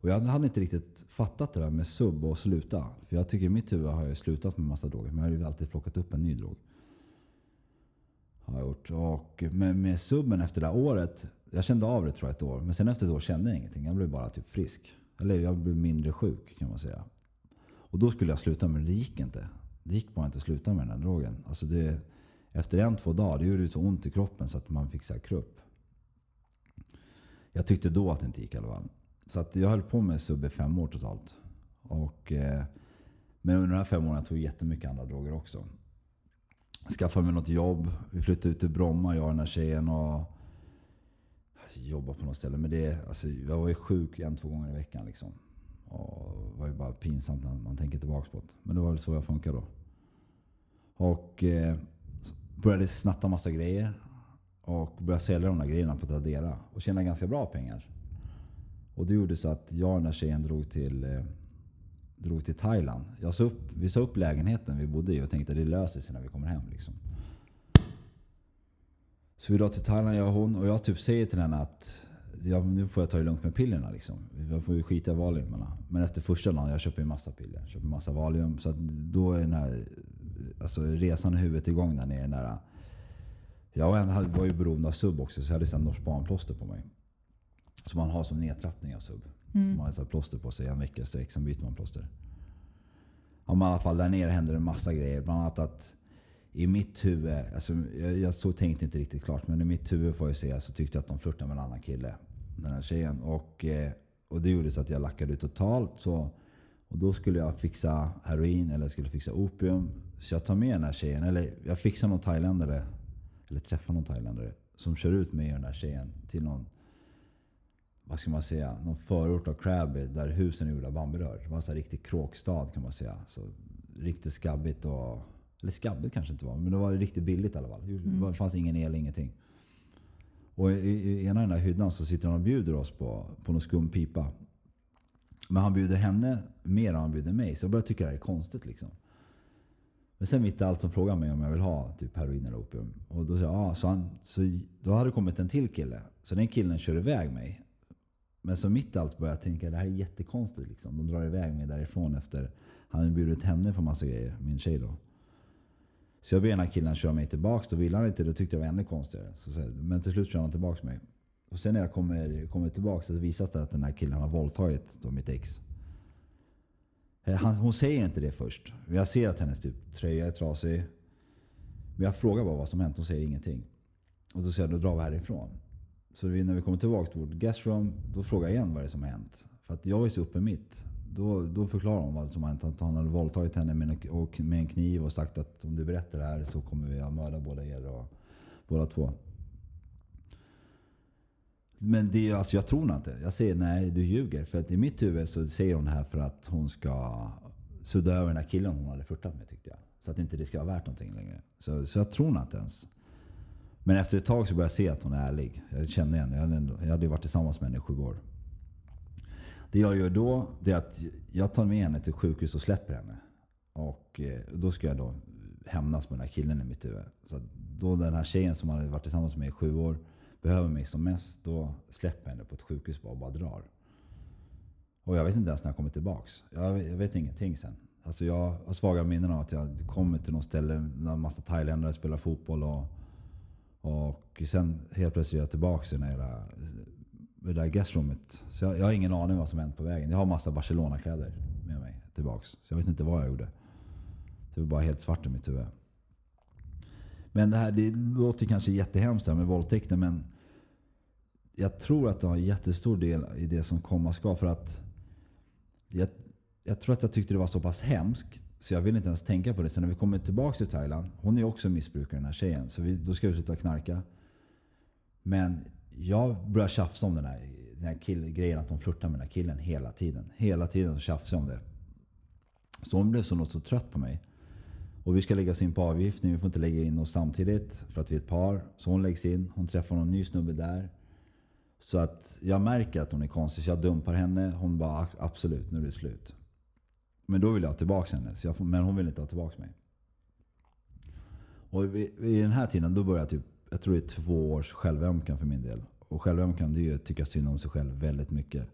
Och jag hade inte riktigt fattat det där med sub och sluta. För jag tycker i mitt huvud har jag slutat med massa droger. Men jag har ju alltid plockat upp en ny drog. Har jag gjort. Och med, med subben efter det här året jag kände av det tror jag ett år. Men sen efter ett år kände jag ingenting. Jag blev bara typ frisk. Eller jag blev mindre sjuk kan man säga. Och då skulle jag sluta men det gick inte. Det gick bara inte att sluta med den här drogen. Alltså det, efter en, två dagar, det gjorde så ont i kroppen så att man fick så här krupp. Jag tyckte då att det inte gick i alla fall. Så att jag höll på med sub i fem år totalt. Och, eh, men under de här fem åren tog jag jättemycket andra droger också. Skaffade mig något jobb. Vi flyttade ut till Bromma, jag och den här tjejen. Och jobba på något ställe. Men det, alltså, jag var ju sjuk en, två gånger i veckan. Liksom. Och det var ju bara pinsamt när man tänker tillbaka på det. Men det var väl så jag funkade då. Och eh, började snatta massa grejer. Och började sälja de där grejerna på Tradera. Och tjäna ganska bra pengar. Och det gjorde så att jag och den där tjejen drog till, eh, drog till Thailand. Jag sa upp, vi sa upp lägenheten vi bodde i och tänkte att det löser sig när vi kommer hem. Liksom. Så vi drar till Thailand jag och hon. Och jag typ säger till henne att ja, nu får jag ta det lugnt med pillerna. Liksom. Jag får ju skita i valiumerna. Men efter första dagen, jag köper ju massa piller. Köper massa valium. Så då är den här alltså, resan i huvudet igång där nere. Där Jag var- ju beroende av sub också, så jag hade sen Norsbanplåster på mig. Som man har som nedtrappning av sub. Mm. Man har ett plåster på sig en vecka i sen byter man plåster. Ja, men i alla fall där nere hände det en massa grejer. Bland annat att i mitt huvud, alltså, jag, jag så tänkte inte riktigt klart, men i mitt huvud får jag säga så tyckte jag att de flörtade med en annan kille. Den här tjejen. Och, eh, och det gjorde så att jag lackade ut totalt. Så, och då skulle jag fixa heroin eller skulle fixa opium. Så jag tar med den här tjejen, eller jag fixar någon thailändare, eller träffar någon thailändare, som kör ut mig och den här tjejen till någon vad ska man säga, någon förort av Crabby där husen är gjorda av bamburör. Det var en sån här riktig kråkstad kan man säga. Så riktigt skabbigt och... Eller skabbigt kanske inte var, men det var riktigt billigt i alla fall. Mm. Det fanns ingen el, ingenting. Och i, i ena den där hyddan så sitter han och bjuder oss på, på någon skum pipa. Men han bjuder henne mer än han bjuder mig. Så jag börjar tycka det här är konstigt liksom. Men sen mitt i allt som frågar mig om jag vill ha typ heroin eller opium. Och då sa jag ja. Så, han, så då hade det kommit en till kille. Så den killen kör iväg mig. Men så mitt i allt börjar jag tänka det här är jättekonstigt. Liksom. De drar iväg mig därifrån efter han hade bjudit henne på massa grejer, min tjej då. Så jag ber den här killen köra mig tillbaks. Då ville han inte, då tyckte jag det var ännu konstigare. Så, så, men till slut kör han tillbaks mig. Och sen när jag kommer, kommer tillbaks så visas det att den här killen har våldtagit då mitt ex. Eh, han, hon säger inte det först. Jag ser att hennes typ, tröja är trasig. Men jag frågar bara vad som hänt. Hon säger ingenting. Och då säger jag, då drar vi härifrån. Så vi, när vi kommer tillbaka till vårt guestroom, då frågar jag igen vad det är som har hänt. För att jag är så uppe mitt. Då, då förklarar hon vad som hänt. Att han hade våldtagit henne med en, och med en kniv och sagt att om du berättar det här så kommer vi att mörda båda er och båda två. Men det, alltså jag tror inte. Jag säger nej, du ljuger. För att i mitt huvud så säger hon det här för att hon ska sudda över den här killen hon hade flörtat med tyckte jag. Så att inte det ska vara värt någonting längre. Så, så jag tror inte ens. Men efter ett tag så började jag se att hon är ärlig. Jag kände igen jag hade ju varit tillsammans med henne i sju år. Det jag gör då, det är att jag tar med henne till sjukhus och släpper henne. Och eh, då ska jag då hämnas på den här killen i mitt huvud. Så att då den här tjejen som hade varit tillsammans med mig i sju år behöver mig som mest, då släpper jag henne på ett sjukhus och bara drar. Och jag vet inte ens när jag kommer tillbaks. Jag, vet- jag vet ingenting sen. Alltså jag har svaga minnen av att jag kommer till något ställe där en massa thailändare spelar fotboll och och sen helt plötsligt är jag tillbaka i den här, jävla- det där guestroomet. Så jag, jag har ingen aning vad som hänt på vägen. Jag har massa Barcelona-kläder med mig tillbaks. Så jag vet inte vad jag gjorde. Det var bara helt svart i mitt huvud. Men det här det låter kanske jättehemskt här med våldtäkter men jag tror att det har en jättestor del i det som komma ska. För att jag, jag tror att jag tyckte det var så pass hemskt så jag vill inte ens tänka på det. Sen när vi kommer tillbaka till Thailand, hon är också missbrukare den här tjejen. Så vi, då ska vi sluta knarka. Men jag börjar tjafsa om den här, den här kill, grejen att hon flörtar med den här killen hela tiden. Hela tiden så tjafsar jag om det. Så hon blev så, något så trött på mig. Och vi ska lägga oss in på avgiftning. Vi får inte lägga in oss samtidigt för att vi är ett par. Så hon läggs in. Hon träffar någon ny snubbe där. Så att jag märker att hon är konstig. Så jag dumpar henne. Hon bara absolut, nu är det slut. Men då vill jag ha tillbaka henne. Så jag får, men hon vill inte ha tillbaka mig. Och vid, vid den här tiden då börjar jag typ, jag tror det är två års självömkan för min del. Och självömkan det är ju att tycka synd om sig själv väldigt mycket.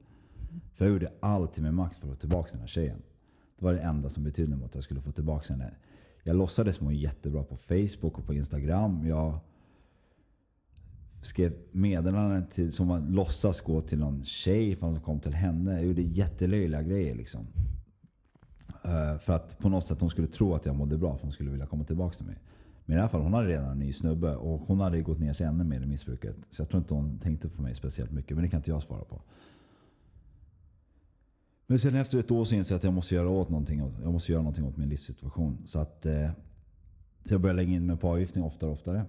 För jag gjorde allt i min makt för att få tillbaka den här tjejen. Det var det enda som betydde något, att jag skulle få tillbaka henne. Jag låtsades må jättebra på Facebook och på Instagram. Jag skrev meddelanden till, som man låtsas gå till någon tjej för att kom till henne. Jag gjorde jättelöjliga grejer liksom. Eh, för att på något sätt hon skulle tro att jag mådde bra för hon skulle vilja komma tillbaka till mig. Men i alla fall, hon hade redan en ny snubbe och hon hade gått ner sig ännu mer i missbruket. Så jag tror inte hon tänkte på mig speciellt mycket. Men det kan inte jag svara på. Men sen efter ett år så insåg jag att jag måste göra, åt någonting, jag måste göra någonting åt min livssituation. Så att eh, så jag började lägga in mig på avgiftning oftare och oftare.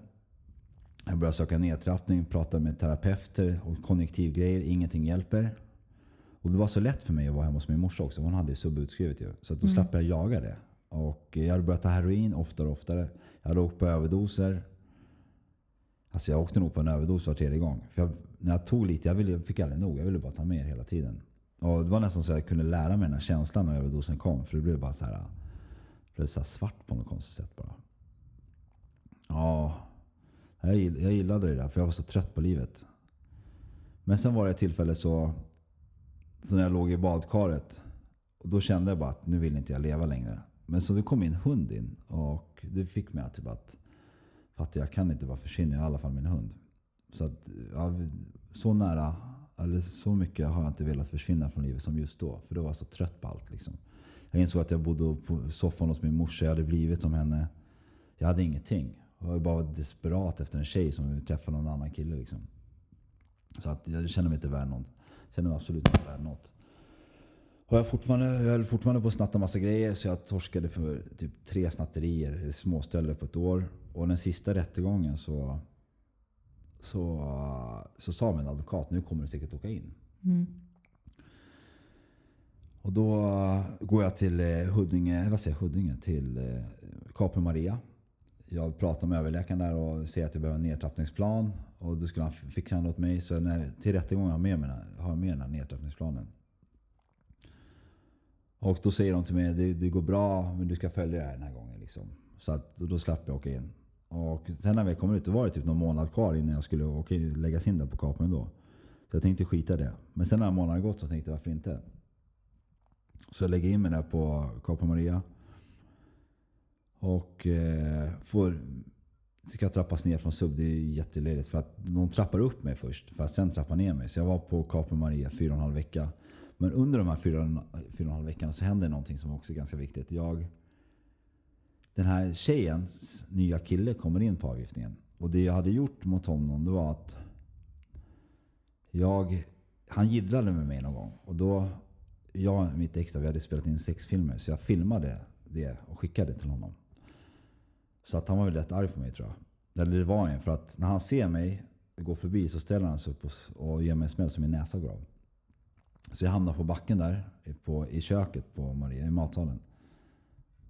Jag började söka nedtrappning, prata med terapeuter och konjunktivgrejer. Ingenting hjälper. Och det var så lätt för mig att vara hemma hos min morsa också. Hon hade ju subutskrivet ju. Så att då Mm. slapp jag jaga det. Och jag hade börjat ta heroin oftare och oftare. Jag hade åkt på överdoser. Alltså jag åkte nog på en överdos var tredje gång. För jag, när jag tog lite, jag, ville, jag fick aldrig nog. Jag ville bara ta mer hela tiden. Och det var nästan så att jag kunde lära mig den här känslan när överdosen kom. För det blev bara så här, blev så här svart på något konstigt sätt bara. Ja, jag, jag gillade det där för jag var så trött på livet. Men sen var det ett tillfälle så, så när jag låg i badkaret. Och då kände jag bara att nu vill inte jag leva längre. Men så det kom min hund in och det fick mig att typ att Fattar jag kan inte bara försvinna, i alla fall min hund. Så, att, ja, så nära, eller så mycket har jag inte velat försvinna från livet som just då. För då var jag så trött på allt. Liksom. Jag insåg att jag bodde på soffan hos min morsa, jag hade blivit som henne. Jag hade ingenting. Jag var bara desperat efter en tjej som träffade någon annan kille. Liksom. Så att jag kände mig inte värd något. Jag kände mig absolut inte värd något. Och jag, fortfarande, jag höll fortfarande på att snatta massa grejer så jag torskade för typ tre snatterier, småstölder på ett år. Och den sista rättegången så, så, så sa min advokat nu kommer du säkert åka in. Mm. Och då går jag till eh, Huddinge, vad säger jag, Huddinge, till eh, Capri Maria. Jag pratar med överläkaren där och säger att jag behöver en nedtrappningsplan. Och då skulle han, fick han åt mig, så när, till rättegången har jag med, mig, har jag med den här nedtrappningsplanen. Och då säger de till mig, det, det går bra men du ska följa det här den här gången. Liksom. Så att, då slapp jag åka in. Och sen när vi kommer ut, då var det typ någon månad kvar innan jag skulle åka, läggas in där på Capri då. Så jag tänkte skita i det. Men sen när månaden gått så tänkte jag varför inte? Så jag lägger in mig där på Capri Maria. Och eh, får, ska trappas ner från sub. Det är jätteledigt. För att de trappar upp mig först. För att sen trappa ner mig. Så jag var på Capri Maria fyra och en halv vecka. Men under de här fyra, fyra och en halv veckorna så händer någonting som också är ganska viktigt. Jag, den här tjejens nya kille kommer in på avgiftningen. Och det jag hade gjort mot honom det var att jag, han giddrade med mig någon gång. Och då, jag och mitt extra, vi hade spelat in sex filmer. Så jag filmade det och skickade till honom. Så att han var väl rätt arg på mig tror jag. Eller det var han för att när han ser mig gå förbi så ställer han sig upp och, och ger mig en smäll som min näsa går av. Så jag hamnade på backen där på, i köket på Maria, i matsalen.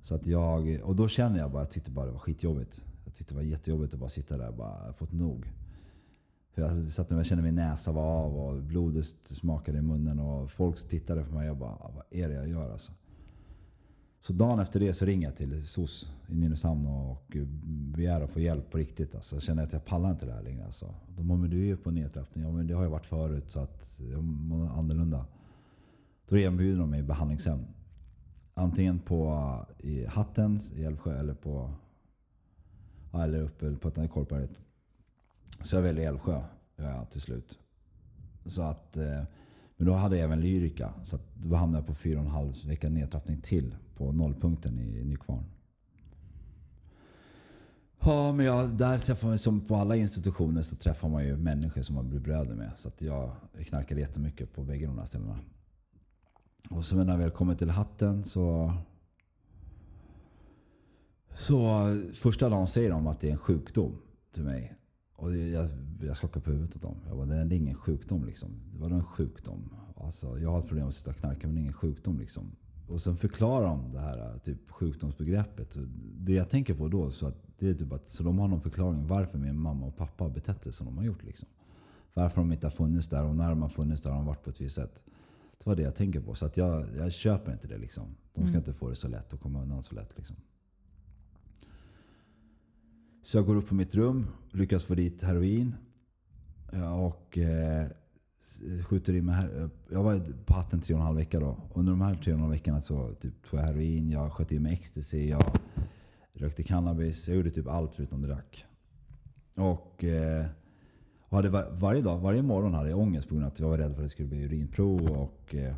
Så att jag, och då känner jag bara, jag tyckte bara det var skitjobbigt. Jag tyckte det var jättejobbigt att bara sitta där och bara fått nog. För jag satt och kände min näsa var av och blodet smakade i munnen och folk tittade på mig och jag bara, ah, vad är det jag gör alltså? Så dagen efter det så ringer jag till SOS i Nynäshamn och begär att få hjälp på riktigt. Alltså, jag känner att jag pallar inte det här längre. Alltså. De bara, men du är ju på nedtrappning. Ja, men det har jag varit förut så att jag mår annorlunda. Då erbjuder de mig behandlingshem. Antingen på i Hattens i Älvsjö eller på eller uppe på Korpberget. Så jag väljer Älvsjö ja, till slut. Så att, eh, men då hade jag även Lyrica. Så att då hamnade jag på fyra och en halv vecka nedtrappning till på nollpunkten i Nykvarn. Ja, men jag, där träffar man, som på alla institutioner så träffar man ju människor som man blir bröder med. Så att jag knarkade jättemycket på bägge de där ställena. Och så när jag väl kommer till hatten så... Så första dagen säger de att det är en sjukdom till mig. Och jag, jag skakar på huvudet åt dem. Jag bara, det är ingen sjukdom liksom. Vadå en sjukdom. Alltså, jag har ett problem med att sitta och knarka men det är ingen sjukdom liksom. Och sen förklarar de det här typ sjukdomsbegreppet. Det jag tänker på då, så, att det är typ att, så de har någon förklaring varför min mamma och pappa har betett sig som de har gjort. Liksom. Varför de inte har funnits där och när de har funnits där har de varit på ett visst sätt. Det var det jag tänker på. Så att jag, jag köper inte det. Liksom. De ska mm. inte få det så lätt och komma undan så lätt. Liksom. Så jag går upp på mitt rum, lyckas få dit heroin. Och eh, skjuter i mig här. Eh, jag var på hatten tre och en halv vecka då. Under de här tre och en halv veckorna så typ, tog jag heroin, jag sköt i mig ecstasy, jag rökte cannabis. Jag gjorde typ allt förutom drack. Och, eh, och hade var, varje dag, varje morgon hade jag ångest på grund av att jag var rädd för att det skulle bli urinprov. Och, eh,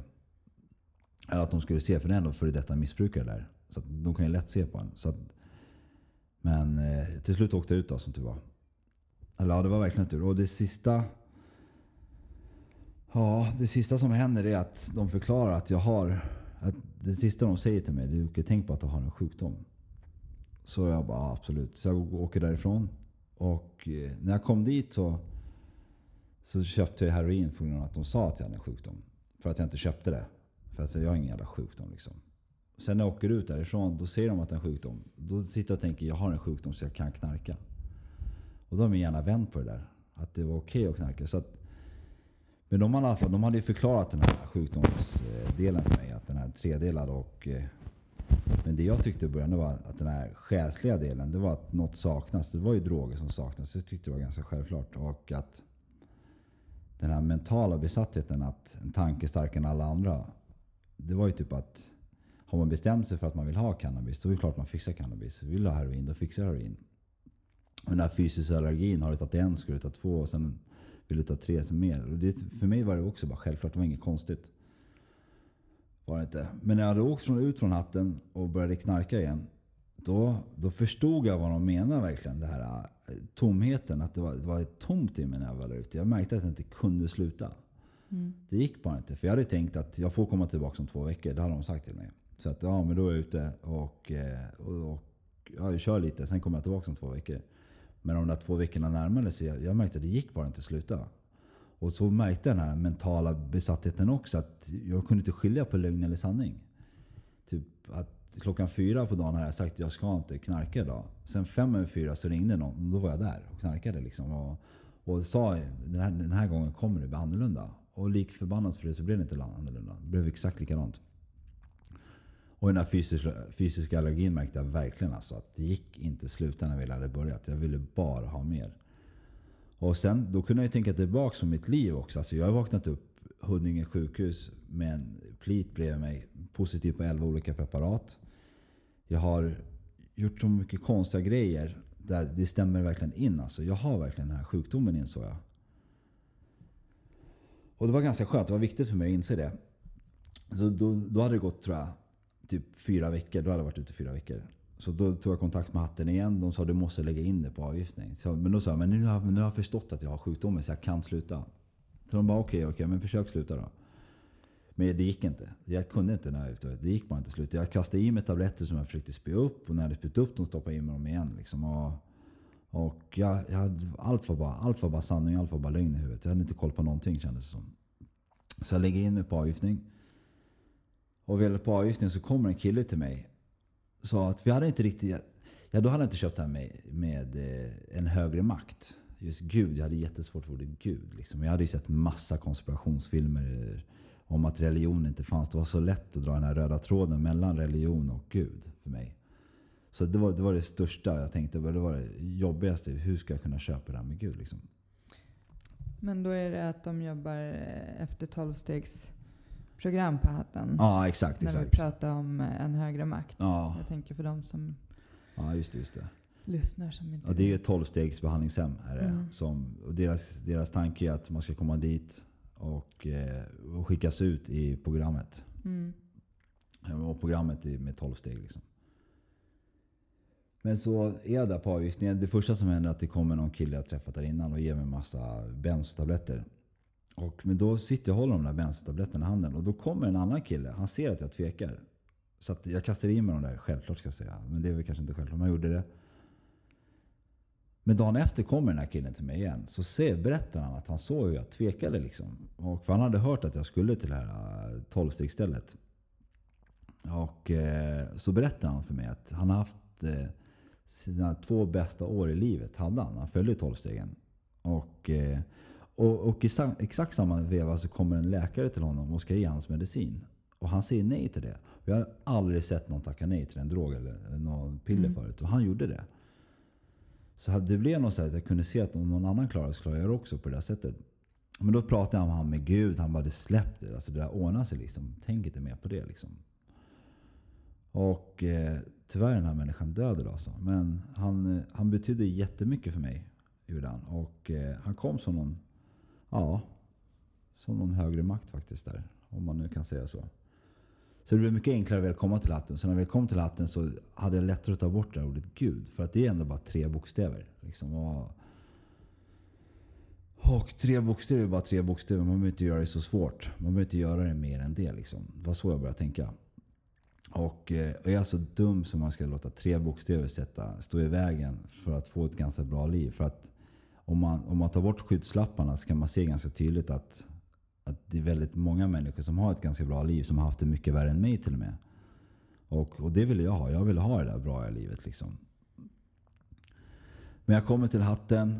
eller att de skulle se, för det är ändå före detta missbrukare där. Så de kan ju lätt se på en. Så att, men eh, till slut åkte jag ut då som tur var. Eller ja, det var verkligen tur. Och det sista Ja, det sista som händer är att de förklarar att jag har... Att det sista de säger till mig är att tänk på att du har en sjukdom. Så jag bara absolut. Så jag åker därifrån. Och eh, när jag kom dit så, så köpte jag heroin på grund av att de sa att jag hade en sjukdom. För att jag inte köpte det. För att jag har ingen jävla sjukdom liksom. Sen när jag åker ut därifrån, då säger de att det är en sjukdom. Då sitter jag och tänker, jag har en sjukdom så jag kan knarka. Och då har min hjärna vänt på det där. Att det var okej okay att knarka. Så att men de, hade, de hade ju förklarat den här sjukdomsdelen för mig. Att den här tredelad och... Eh, men det jag tyckte i början var att den här själsliga delen, det var att något saknas. Det var ju droger som saknas. Det tyckte jag var ganska självklart. Och att den här mentala besattheten, att en tanke är starkare än alla andra. Det var ju typ att har man bestämt sig för att man vill ha cannabis, då är det klart man fixar cannabis. Vill du ha heroin, då fixar heroin. Och den här fysiska allergin, har du tagit en ska du ta två och sen vill du ta tre som mer. Och det, för mig var det också bara självklart, det var inget konstigt. Var det inte. Men när jag hade åkt från, ut från hatten och började knarka igen. Då, då förstod jag vad de menar verkligen. Det här eh, tomheten. Att det var, det var tomt i mig när jag var där ute. Jag märkte att jag inte kunde sluta. Mm. Det gick bara inte. För jag hade tänkt att jag får komma tillbaka om två veckor. Det hade de sagt till mig. Så att ja, men då är jag ute och, eh, och, och ja, jag kör lite. Sen kommer jag tillbaka om två veckor. Men de där två veckorna närmade sig. Jag, jag märkte att det gick bara inte att sluta. Och så märkte jag den här mentala besattheten också. Att jag kunde inte skilja på lögn eller sanning. Typ att klockan fyra på dagen hade jag sagt att jag ska inte knarka idag. Sen fem över fyra så ringde någon. och Då var jag där och knarkade. Liksom. Och, och sa den här, den här gången kommer det bli annorlunda. Och lik förbannat för det så blev det inte annorlunda. Det blev exakt likadant. Och den här fysiska, fysiska allergin märkte jag verkligen alltså att det gick inte sluta när vi hade börjat. Jag ville bara ha mer. Och sen, då kunde jag ju tänka tillbaka på mitt liv också. Alltså jag har vaknat upp Huddinge sjukhus med en plit bredvid mig. Positiv på 11 olika preparat. Jag har gjort så mycket konstiga grejer där det stämmer verkligen in. Alltså jag har verkligen den här sjukdomen insåg jag. Och det var ganska skönt. Det var viktigt för mig att inse det. Så då, då hade det gått, tror jag, typ fyra veckor. Då hade jag varit ute fyra veckor. Så då tog jag kontakt med hatten igen. De sa du måste lägga in det på avgiftning. Så, men då sa jag, men nu har, nu har jag förstått att jag har sjukdomen så jag kan sluta. Så de bara okej, okay, okej, okay, men försök sluta då. Men det gick inte. Jag kunde inte när jag ute. Det gick bara inte sluta. Jag kastade i mig tabletter som jag försökte spy upp. Och när jag hade spytt upp dem stoppade jag i mig dem igen. Liksom. Och, och jag, jag, allt, var bara, allt var bara sanning, allt var bara lögn i huvudet. Jag hade inte koll på någonting kändes det som. Så jag lägger in mig på avgiftning. Och väl på avgiftning så kommer en kille till mig. Sa att vi hade inte riktigt... Ja, då hade jag inte köpt det här med, med eh, en högre makt. Just Gud, jag hade jättesvårt för ordet Gud. Liksom. Jag hade ju sett massa konspirationsfilmer eh, om att religion inte fanns. Det var så lätt att dra den här röda tråden mellan religion och Gud för mig. Så det var det, var det största jag tänkte. Det var det jobbigaste. Hur ska jag kunna köpa det här med Gud? Liksom. Men då är det att de jobbar eh, efter tolvstegs tolvstegsprogram på hatten? Ja, exakt. När exakt. vi pratar om eh, en högre makt. Ja. Jag tänker för de som ja, just det. Just det. lyssnar som inte Ja, det är ett tolvstegsbehandlingshem. Är det, Mm. som, och deras, deras tanke är att man ska komma dit och, eh, och skickas ut i programmet. Mm. Och programmet är med 12 steg. Liksom. Men så är jag där på avgiftningen. Det första som händer är att det kommer någon kille jag träffat där innan och ger mig massa benzotabletter. Och, men då sitter jag och håller de där bensotabletterna i handen. Och då kommer en annan kille. Han ser att jag tvekar. Så att jag kastar i mig de där, självklart ska jag säga. Men det är väl kanske inte självklart, men jag gjorde det. Men dagen efter kommer den här killen till mig igen. Så ser, berättar han att han såg hur jag tvekade. Liksom. Och för han hade hört att jag skulle till det här äh, tolvstegsstället. Och eh, så berättar han för mig att han har haft eh, sina två bästa år i livet. Hade han. Han följde tolvstegen. Och, eh, och, och i exakt samma veva så kommer en läkare till honom och ska ge hans medicin. Och han säger nej till det. Jag har aldrig sett någon tacka nej till en drog eller någon piller Mm. förut. Och han gjorde det. Så det blev nog så att jag kunde se att om någon annan klarar det så klarar jag också på det där sättet. Men då pratade med, han med Gud. Han bara, det släpp det. Alltså det där ordnar sig liksom. Tänk inte mer på det liksom. Och eh, tyvärr är den här människan död idag. Så. Men han, eh, han betydde jättemycket för mig. Gjorde han. Och eh, han kom som någon, ja, som någon högre makt faktiskt där. Om man nu kan säga så. Så det blev mycket enklare att väl komma till hatten. Så när vi kom till hatten så hade jag lättare att ta bort det här ordet Gud. För att det är ändå bara tre bokstäver. Liksom. Och, och tre bokstäver är bara tre bokstäver. Man behöver inte göra det så svårt. Man behöver inte göra det mer än det. Liksom. Det var så jag började tänka. Och eh, och jag är så dum som man ska låta tre bokstäver sätta, stå i vägen för att få ett ganska bra liv. För att om man, om man tar bort skyddslapparna så kan man se ganska tydligt att, att det är väldigt många människor som har ett ganska bra liv. Som har haft det mycket värre än mig till och med. Och, och det ville jag ha. Jag ville ha det där bra livet. Liksom. Men jag kommer till hatten.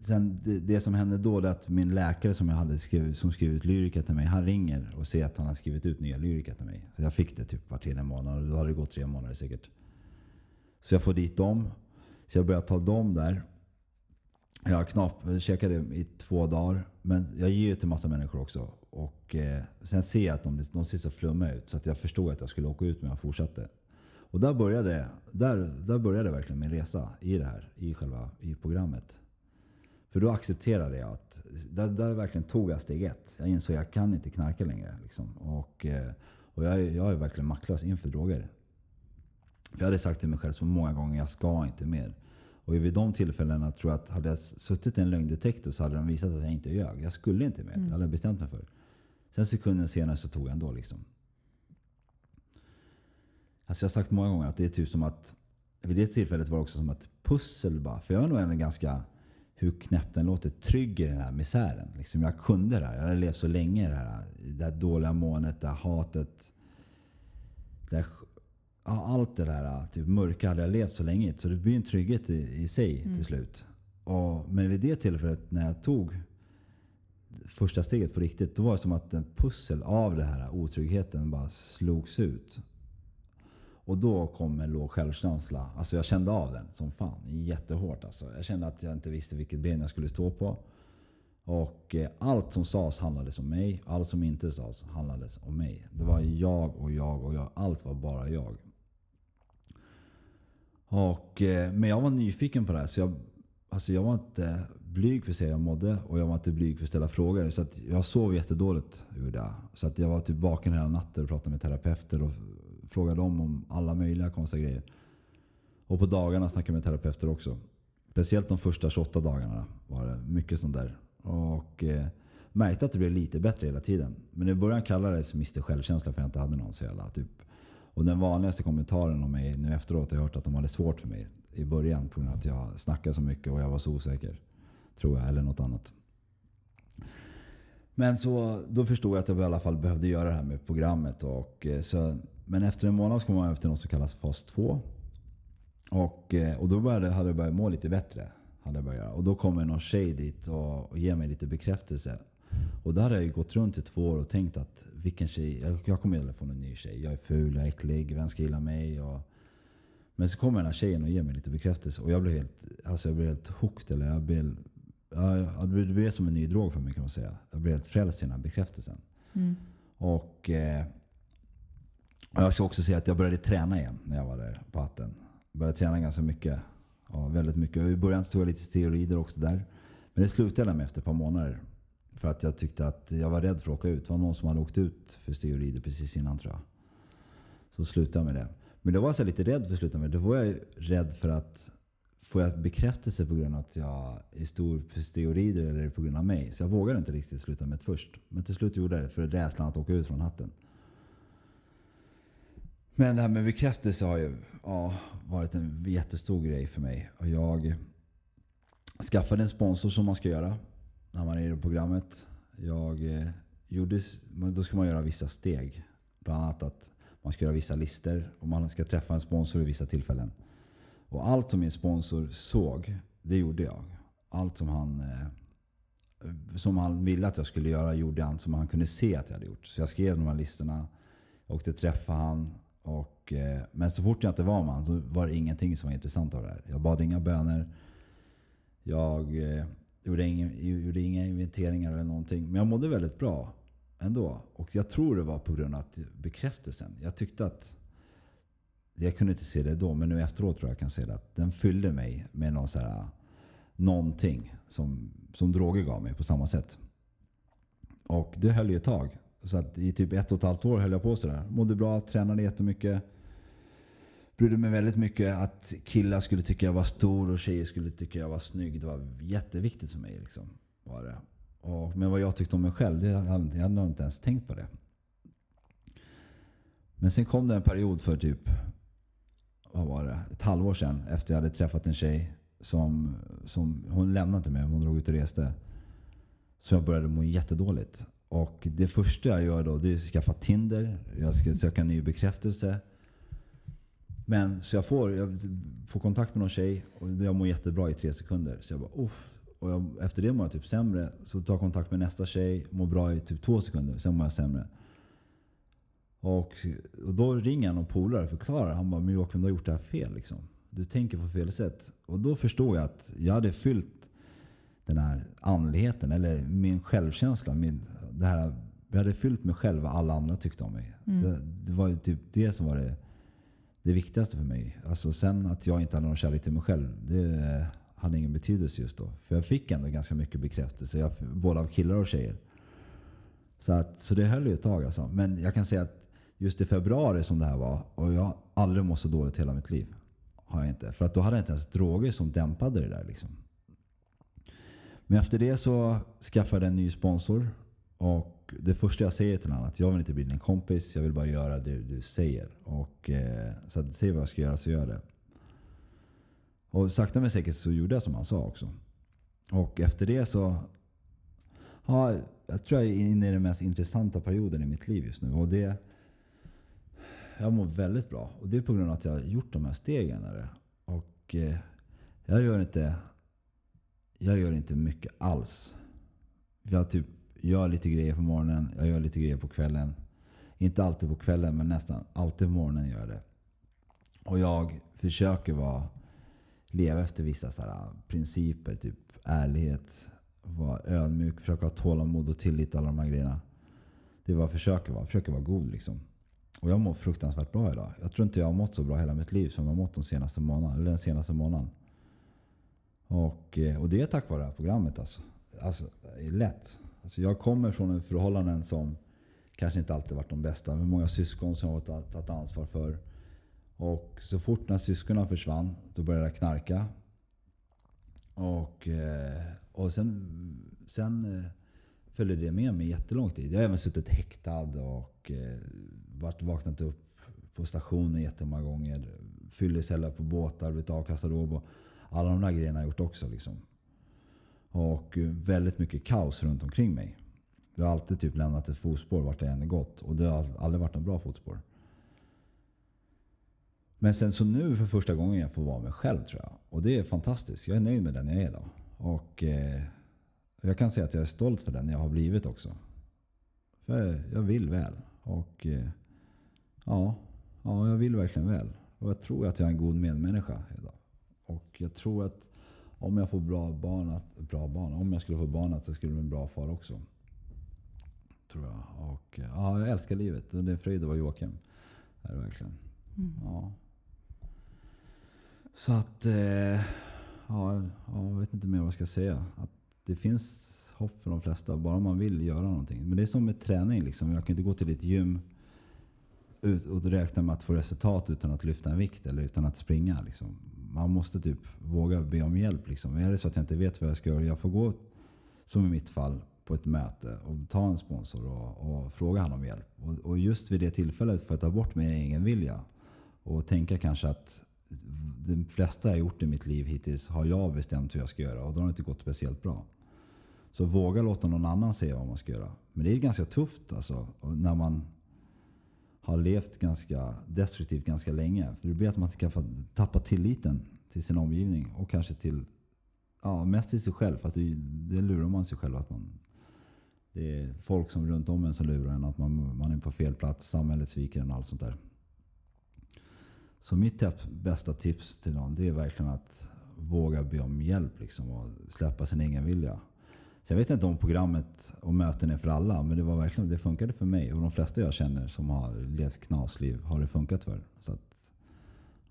Sen det, det som hände då är att min läkare som jag hade skrivit, som skrivit lyrika till mig. Han ringer och säger att han har skrivit ut nya lyrika till mig. Så jag fick det typ var tredje månad. Och då hade det gått tre månader säkert. Så jag får dit dem. Så jag börjar ta dem där. Jag knap, käkade i två dagar. Men jag ger ju till massa människor också. Och eh, sen ser jag att de, de ser så flummiga ut. Så att jag förstod att jag skulle åka ut men jag fortsatte. Och där började, där, där började verkligen min resa i det här, i själva i programmet. För då accepterade jag att, där, där verkligen tog jag steg ett. Jag insåg att jag kan inte knarka längre. Liksom. Och, eh, och jag, är- jag är verkligen maktlös inför droger. För jag hade sagt till mig själv så många gånger, jag ska inte mer. Och vid de tillfällena tror jag att hade jag suttit i en lögndetektor så hade de visat att jag inte ljög. Jag skulle inte mer. Det hade jag bestämt mig för. Sen sekunden senare så tog jag ändå liksom. Alltså jag har sagt många gånger att det är typ som att, vid det tillfället var det också som ett pussel bara. För jag var nog ändå ganska, hur knäppt den låter, trygg i den här misären. Liksom jag kunde det här. Jag hade levt så länge i det här, det här dåliga måendet, det här hatet. Det här, ja, allt det där typ mörka hade jag levt så länge. Så det blir en trygghet i, i sig till slut. Och, men vid det tillfället när jag tog första steget på riktigt, då var det som att en pussel av den här otryggheten bara slogs ut. Och då kom en låg självkänsla. Alltså jag kände av den som fan. Jättehårt alltså. Jag kände att jag inte visste vilket ben jag skulle stå på. Och eh, allt som sades handlade om mig. Allt som inte sades handlade om mig. Det var jag och jag och jag. Allt var bara jag. Och, eh, men jag var nyfiken på det här. Så jag, alltså jag var inte blyg för att säga hur jag mådde. Och jag var inte blyg för att ställa frågor. Så att jag sov jättedåligt ur. Så att jag var typ vaken hela natten och pratade med terapeuter. Och frågade dem om alla möjliga konstiga grejer. Och på dagarna snackade jag med terapeuter också. Speciellt de första 28 dagarna var det mycket sånt där. Och eh, märkte att det blev lite bättre hela tiden. Men i början kallades det Mr Självkänsla för att jag inte hade någon så jävla typ. Och den vanligaste kommentaren om mig nu efteråt har jag hört att de hade svårt för mig i början på grund av att jag snackade så mycket och jag var så osäker. Tror jag, eller något annat. Men så, då förstod jag att jag i alla fall behövde göra det här med programmet. Och, eh, så, men efter en månad så kom jag efter något som kallas fas 2. Och, eh, och då började, hade jag börjat må lite bättre. Hade jag börjat. Och då kommer någon tjej dit och, och ger mig lite bekräftelse. Och då hade jag ju gått runt i två år och tänkt att vilken tjej, jag, jag kommer aldrig få en ny tjej. Jag är ful, jag är äcklig, vem ska gilla mig? Och, men så kommer den här tjejen och ger mig lite bekräftelse. Och jag blev helt, alltså jag blev helt hooked. Eller jag blev, ja, det blev- som en ny drog för mig kan man säga. Jag blev helt frälst i den här bekräftelsen. Mm. Och eh, och jag ska också säga att jag började träna igen när jag var där på hatten. Jag började träna ganska mycket. Ja, väldigt mycket. Och I början tog jag lite steroider också där. Men det slutade jag med efter ett par månader. För att jag tyckte att jag var rädd för att åka ut. Det var någon som hade åkt ut för steroider precis innan tror jag. Så slutade jag med det. Men då var jag lite rädd för att sluta med det. Då var jag rädd för att Får jag bekräftelse på grund av att jag är stor för steroider eller är det på grund av mig? Så jag vågade inte riktigt sluta med det först. Men till slut gjorde jag det för rädslan att åka ut från hatten. Men det här med bekräftelse har ju ja, varit en jättestor grej för mig. Och jag skaffade en sponsor som man ska göra när man är i programmet. Jag eh, gjorde, då ska man göra vissa steg. Bland annat att man ska göra vissa listor och man ska träffa en sponsor i vissa tillfällen. Och allt som min sponsor såg, det gjorde jag. Allt som han, eh, som han ville att jag skulle göra gjorde han som han kunde se att jag hade gjort. Så jag skrev de här listorna. Jag åkte träffa han. Och, eh, men så fort jag inte var med honom var det ingenting som var intressant av det här. Jag bad inga böner. Jag eh, gjorde, ingen, gjorde inga inventeringar eller någonting. Men jag mådde väldigt bra ändå. Och jag tror det var på grund av bekräftelsen. Jag tyckte att jag kunde inte se det då, men nu efteråt tror jag jag kan se det. Att den fyllde mig med någon så här, någonting som, som droger gav mig på samma sätt. Och det höll ju ett tag. Så att i typ ett och ett halvt år höll jag på sådär. Mådde bra, tränade jättemycket. Brydde mig väldigt mycket att killar skulle tycka jag var stor och tjejer skulle tycka jag var snygg. Det var jätteviktigt för mig. Liksom, var det. Och, men vad jag tyckte om mig själv, det hade, jag hade- nog inte ens tänkt på det. Men sen kom det en period för typ vad var det, ett halvår sedan efter jag hade träffat en tjej som, som hon lämnade inte mig, hon drog ut och reste. Så jag började må jättedåligt. Och det första jag gör då det är att skaffa Tinder. Jag ska söka ny bekräftelse. Men så jag får, jag får kontakt med någon tjej och jag mår jättebra i tre sekunder. Så jag bara uff. Och jag, efter det mår jag typ sämre. Så tar jag kontakt med nästa tjej, mår bra i typ två sekunder. Sen mår jag sämre. Och, och då ringer han och polare och förklarar. Han bara, men Joakim du har gjort det här fel liksom. Du tänker på fel sätt. Och då förstod jag att jag hade fyllt den här andligheten, eller min självkänsla. Min, det här, jag hade fyllt mig själv vad alla andra tyckte om mig. Mm. Det, det var ju typ det som var det, det viktigaste för mig. Alltså sen att jag inte hade någon kärlek till mig själv, det hade ingen betydelse just då. För jag fick ändå ganska mycket bekräftelse, jag, både av killar och tjejer. Så, att, så det höll ju ett tag alltså. Men jag kan säga att just i februari som det här var, och jag har aldrig mått så dåligt hela mitt liv. Har jag inte. För att då hade jag inte ens droger som dämpade det där. Liksom. Men efter det så skaffade jag en ny sponsor. Och det första jag säger till honom är att jag vill inte bli din kompis, jag vill bara göra det du säger. Och, eh, så att säger vad jag ska göra så gör jag det. Och sakta men säkert så gjorde jag som han sa också. Och efter det så... Ja, jag tror jag är inne i den mest intressanta perioden i mitt liv just nu. Och det... Jag mår väldigt bra. Och det är på grund av att jag har gjort de här stegen. Där. Och eh, jag gör inte... Jag gör inte mycket alls. Jag typ gör lite grejer på morgonen, jag gör lite grejer på kvällen. Inte alltid på kvällen, men nästan alltid på morgonen gör jag det. Och jag försöker vara, leva efter vissa så principer. Typ ärlighet, vara ödmjuk, försöka ha tålamod och tillit alla de här grejerna. Det är vad jag försöker vara. Försöker vara god liksom. Och jag mår fruktansvärt bra idag. Jag tror inte jag har mått så bra hela mitt liv som jag har mått de senaste månaderna, eller den senaste månaden. Och, eh, och det är tack vare det här programmet alltså. Alltså, det är lätt. Alltså jag kommer från en förhållanden som kanske inte alltid varit de bästa. Med många syskon som jag har tagit ansvar för. Och så fort när syskonen försvann, då började jag knarka. Och, eh, och sen, sen eh, följde det med mig jättelång tid. Jag har även suttit häktad och eh, varit, vaknat upp på stationen jättemånga gånger. Fyllecella på båtar, blivit avkastad och Alla de där grejerna har jag gjort också. Liksom. Och eh, väldigt mycket kaos runt omkring mig. Jag har alltid typ lämnat ett fotspår vart jag än gått. Och det har aldrig varit något bra fotspår. Men sen så nu för första gången jag får vara mig själv tror jag. Och det är fantastiskt. Jag är nöjd med den jag är idag. Och eh, jag kan säga att jag är stolt för den jag har blivit också. För jag vill väl. Och eh, ja, ja, jag vill verkligen väl. Och jag tror att jag är en god medmänniska idag. Och jag tror att om jag får bra barn, bra barn om jag skulle få barn så skulle det bli en bra far också. Tror jag. Och ja, jag älskar livet. Det är fröjd att vara Joakim. Det är det verkligen. Mm. Ja. Så att, eh, ja, jag vet inte mer vad jag ska säga. Att det finns hopp för de flesta, bara man vill göra någonting. Men det är som med träning. Liksom. Jag kan inte gå till ett gym och räkna med att få resultat utan att lyfta en vikt eller utan att springa. Liksom man måste typ våga be om hjälp. Liksom. Är det så att jag inte vet vad jag ska göra, jag får gå, som i mitt fall, på ett möte och ta en sponsor och, och fråga honom om hjälp. Och, och, just vid det tillfället får jag ta bort min egen vilja. Och tänka kanske att de flesta jag gjort i mitt liv hittills har jag bestämt hur jag ska göra och då har det inte gått speciellt bra. Så våga låta någon annan säga vad man ska göra. Men det är ganska tufft alltså. när man har levt ganska destruktivt ganska länge. För det blir att man kan tappa tilliten till sin omgivning och kanske till, ja mest till sig själv. Fast det, det lurar man sig själv att man det är folk som runt om en som lurar en att man, man är på fel plats, samhället sviker en och allt sånt där. Så mitt bästa tips till någon det är verkligen att våga be om hjälp liksom, och släppa sin egen vilja. Så jag vet inte om programmet och möten är för alla, men det, var verkligen, det funkade för mig. Och de flesta jag känner som har levt knasliv har det funkat för. Så att,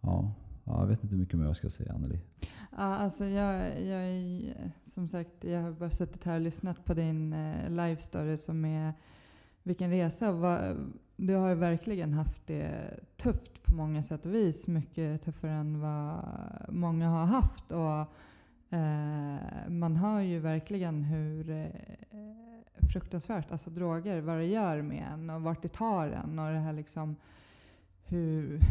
ja, ja, jag vet inte mycket mer jag ska säga, Anneli. Ja, alltså jag, jag, som sagt, jag har bara suttit här och lyssnat på din eh, live story som är vilken resa. Du har verkligen haft det tufft på många sätt och vis. Mycket tuffare än vad många har haft. Och Eh, man hör ju verkligen hur eh, fruktansvärt, alltså droger, vad det gör med en och vart det tar en och det här liksom hur,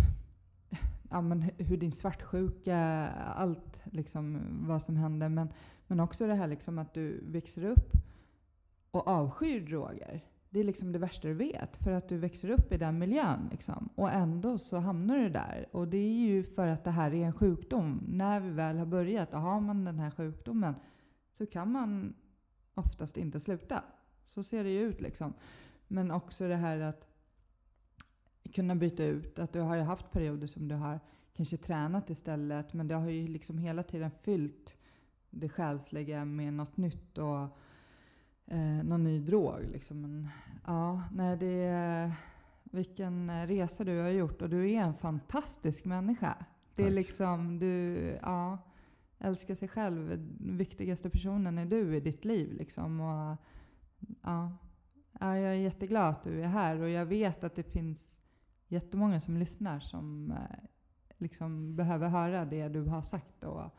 ja, men hur din svartsjuka, allt liksom vad som händer. Men, men också det här liksom att du växer upp och avskyr droger det är liksom det värsta du vet. För att du växer upp i den miljön. Liksom. Och ändå så hamnar du där. Och det är ju för att det här är en sjukdom. När vi väl har börjat och har man den här sjukdomen så kan man oftast inte sluta. Så ser det ju ut liksom. Men också det här att kunna byta ut. Att du har ju haft perioder som du har kanske tränat istället. Men du har ju liksom hela tiden fyllt det själsliga med något nytt. Och eh, någon ny drog. Liksom. Men, ja, nej, det är vilken resa du har gjort och du är en fantastisk människa. Det är Tack. liksom, du, ja, älskar sig själv. Den viktigaste personen är du i ditt liv liksom. Och, ja, ja, jag är jätteglad att du är här och jag vet att det finns jättemånga som lyssnar som eh, liksom behöver höra det du har sagt och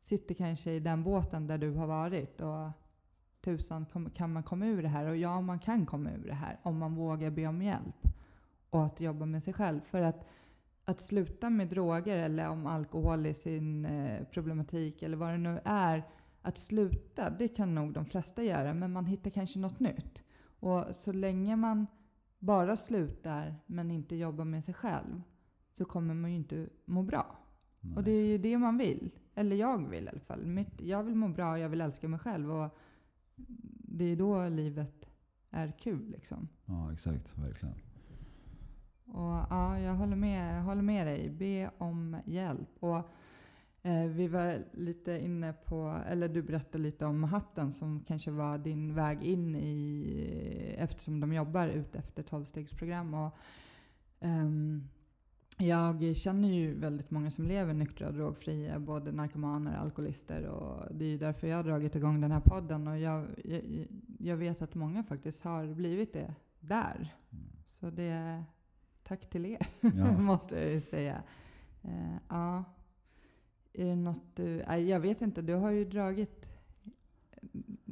sitter kanske i den båten där du har varit. Och tusan kan man komma ur det här? Och ja, man kan komma ur det här om man vågar be om hjälp och att jobba med sig själv. För att, att sluta med droger eller om alkohol i sin eh, problematik eller vad det nu är. Att sluta, det kan nog de flesta göra, men man hittar kanske något nytt. Och så länge man bara slutar men inte jobbar med sig själv så kommer man ju inte må bra. Nej, Och det är ju det man vill. Eller jag vill i alla fall. Mitt, jag vill må bra och jag vill älska mig själv. Och det är då livet är kul liksom. Ja, exakt. Verkligen. Och ja, jag håller med, jag håller med dig. Be om hjälp. Och eh, vi var lite inne på, eller du berättade lite om hatten som kanske var din väg in i, eftersom de jobbar ut efter 12-stegsprogram. Och, ehm, jag känner ju väldigt många som lever nyktra och drogfria, både narkomaner och alkoholister. Och det är ju därför jag har dragit igång den här podden. Och jag, jag, jag vet att många faktiskt har blivit det där. Mm. Så det tack till er, Ja. måste jag ju säga. Eh, ja. Är det något du... nej, jag vet inte, du har ju dragit...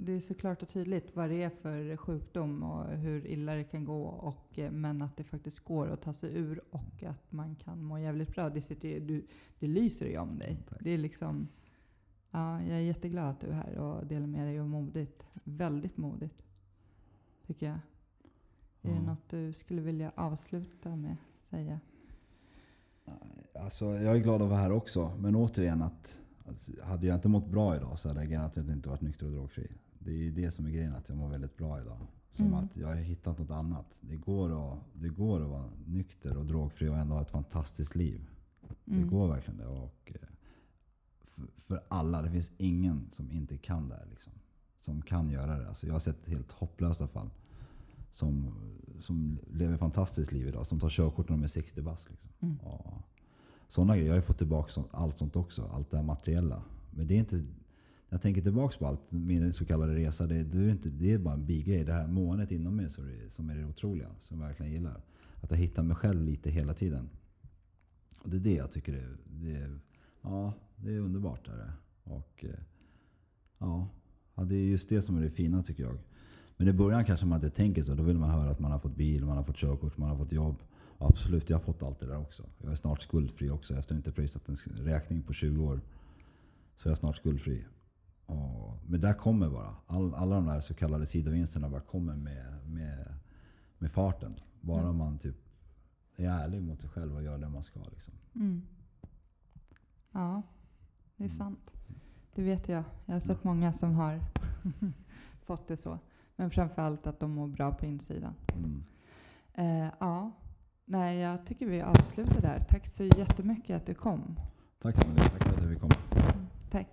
Det är så klart och tydligt vad det är för sjukdom och hur illa det kan gå. Och, eh, men att det faktiskt går att ta sig ur och att man kan må jävligt bra. Det, sitter du, det lyser ju om dig. Tack. Det är liksom... Ja, jag är jätteglad att du är här och delar med dig och modigt. Väldigt modigt, tycker jag. Är det Ja. något du skulle vilja avsluta med att säga? Alltså, jag är glad att vara här också. Men återigen, att, att hade jag inte mått bra idag så hade jag garanterat inte varit nykter och drogfri. Det är ju det som är grejen, att jag mår väldigt bra idag. Som Mm. att jag har hittat något annat. Det går, att, det går att vara nykter och drogfri och ändå ha ett fantastiskt liv. Mm. Det går verkligen det. Och, eh, för, för alla, det finns ingen som inte kan det här. Liksom, som kan göra det. Alltså, jag har sett helt hopplösa fall. Som, som lever fantastiskt liv idag. Som tar körkort när de är 60 bast. Liksom. Mm. Sådana grejer. Jag har ju fått tillbaka allt sånt också. Allt det här materiella. Men det är inte... När jag tänker tillbaka på allt, min så kallade resa, det, det, är, inte, det är bara en bigrej. Det här måendet inom mig som är, som är det otroliga. Som jag verkligen gillar. Att jag hittar mig själv lite hela tiden. Och det är det jag tycker är, det är, ja, det är underbart. Där. det. Och, eh, ja, ja, det är just det som är det fina tycker jag. Men i början kanske man inte tänker så. Då vill man höra att man har fått bil, man har fått körkort, man har fått jobb. Absolut, jag har fått allt det där också. Jag är snart skuldfri också efter att inte pröjsat en räkning på 20 år. Så jag är snart skuldfri. Och, men där kommer bara. All, alla de där så kallade sidovinsterna bara kommer med, med, med farten. Bara Mm. man typ är ärlig mot sig själv och gör det man ska. Liksom. Mm. Ja, det är Mm. sant. Det vet jag. Jag har sett många som har fått det så. Men framförallt att de mår bra på insidan. Mm. Eh, ja, nej, jag tycker vi avslutar där. Tack så jättemycket att du kom. Tack Anneli, tack för att jag fick komma. Tack.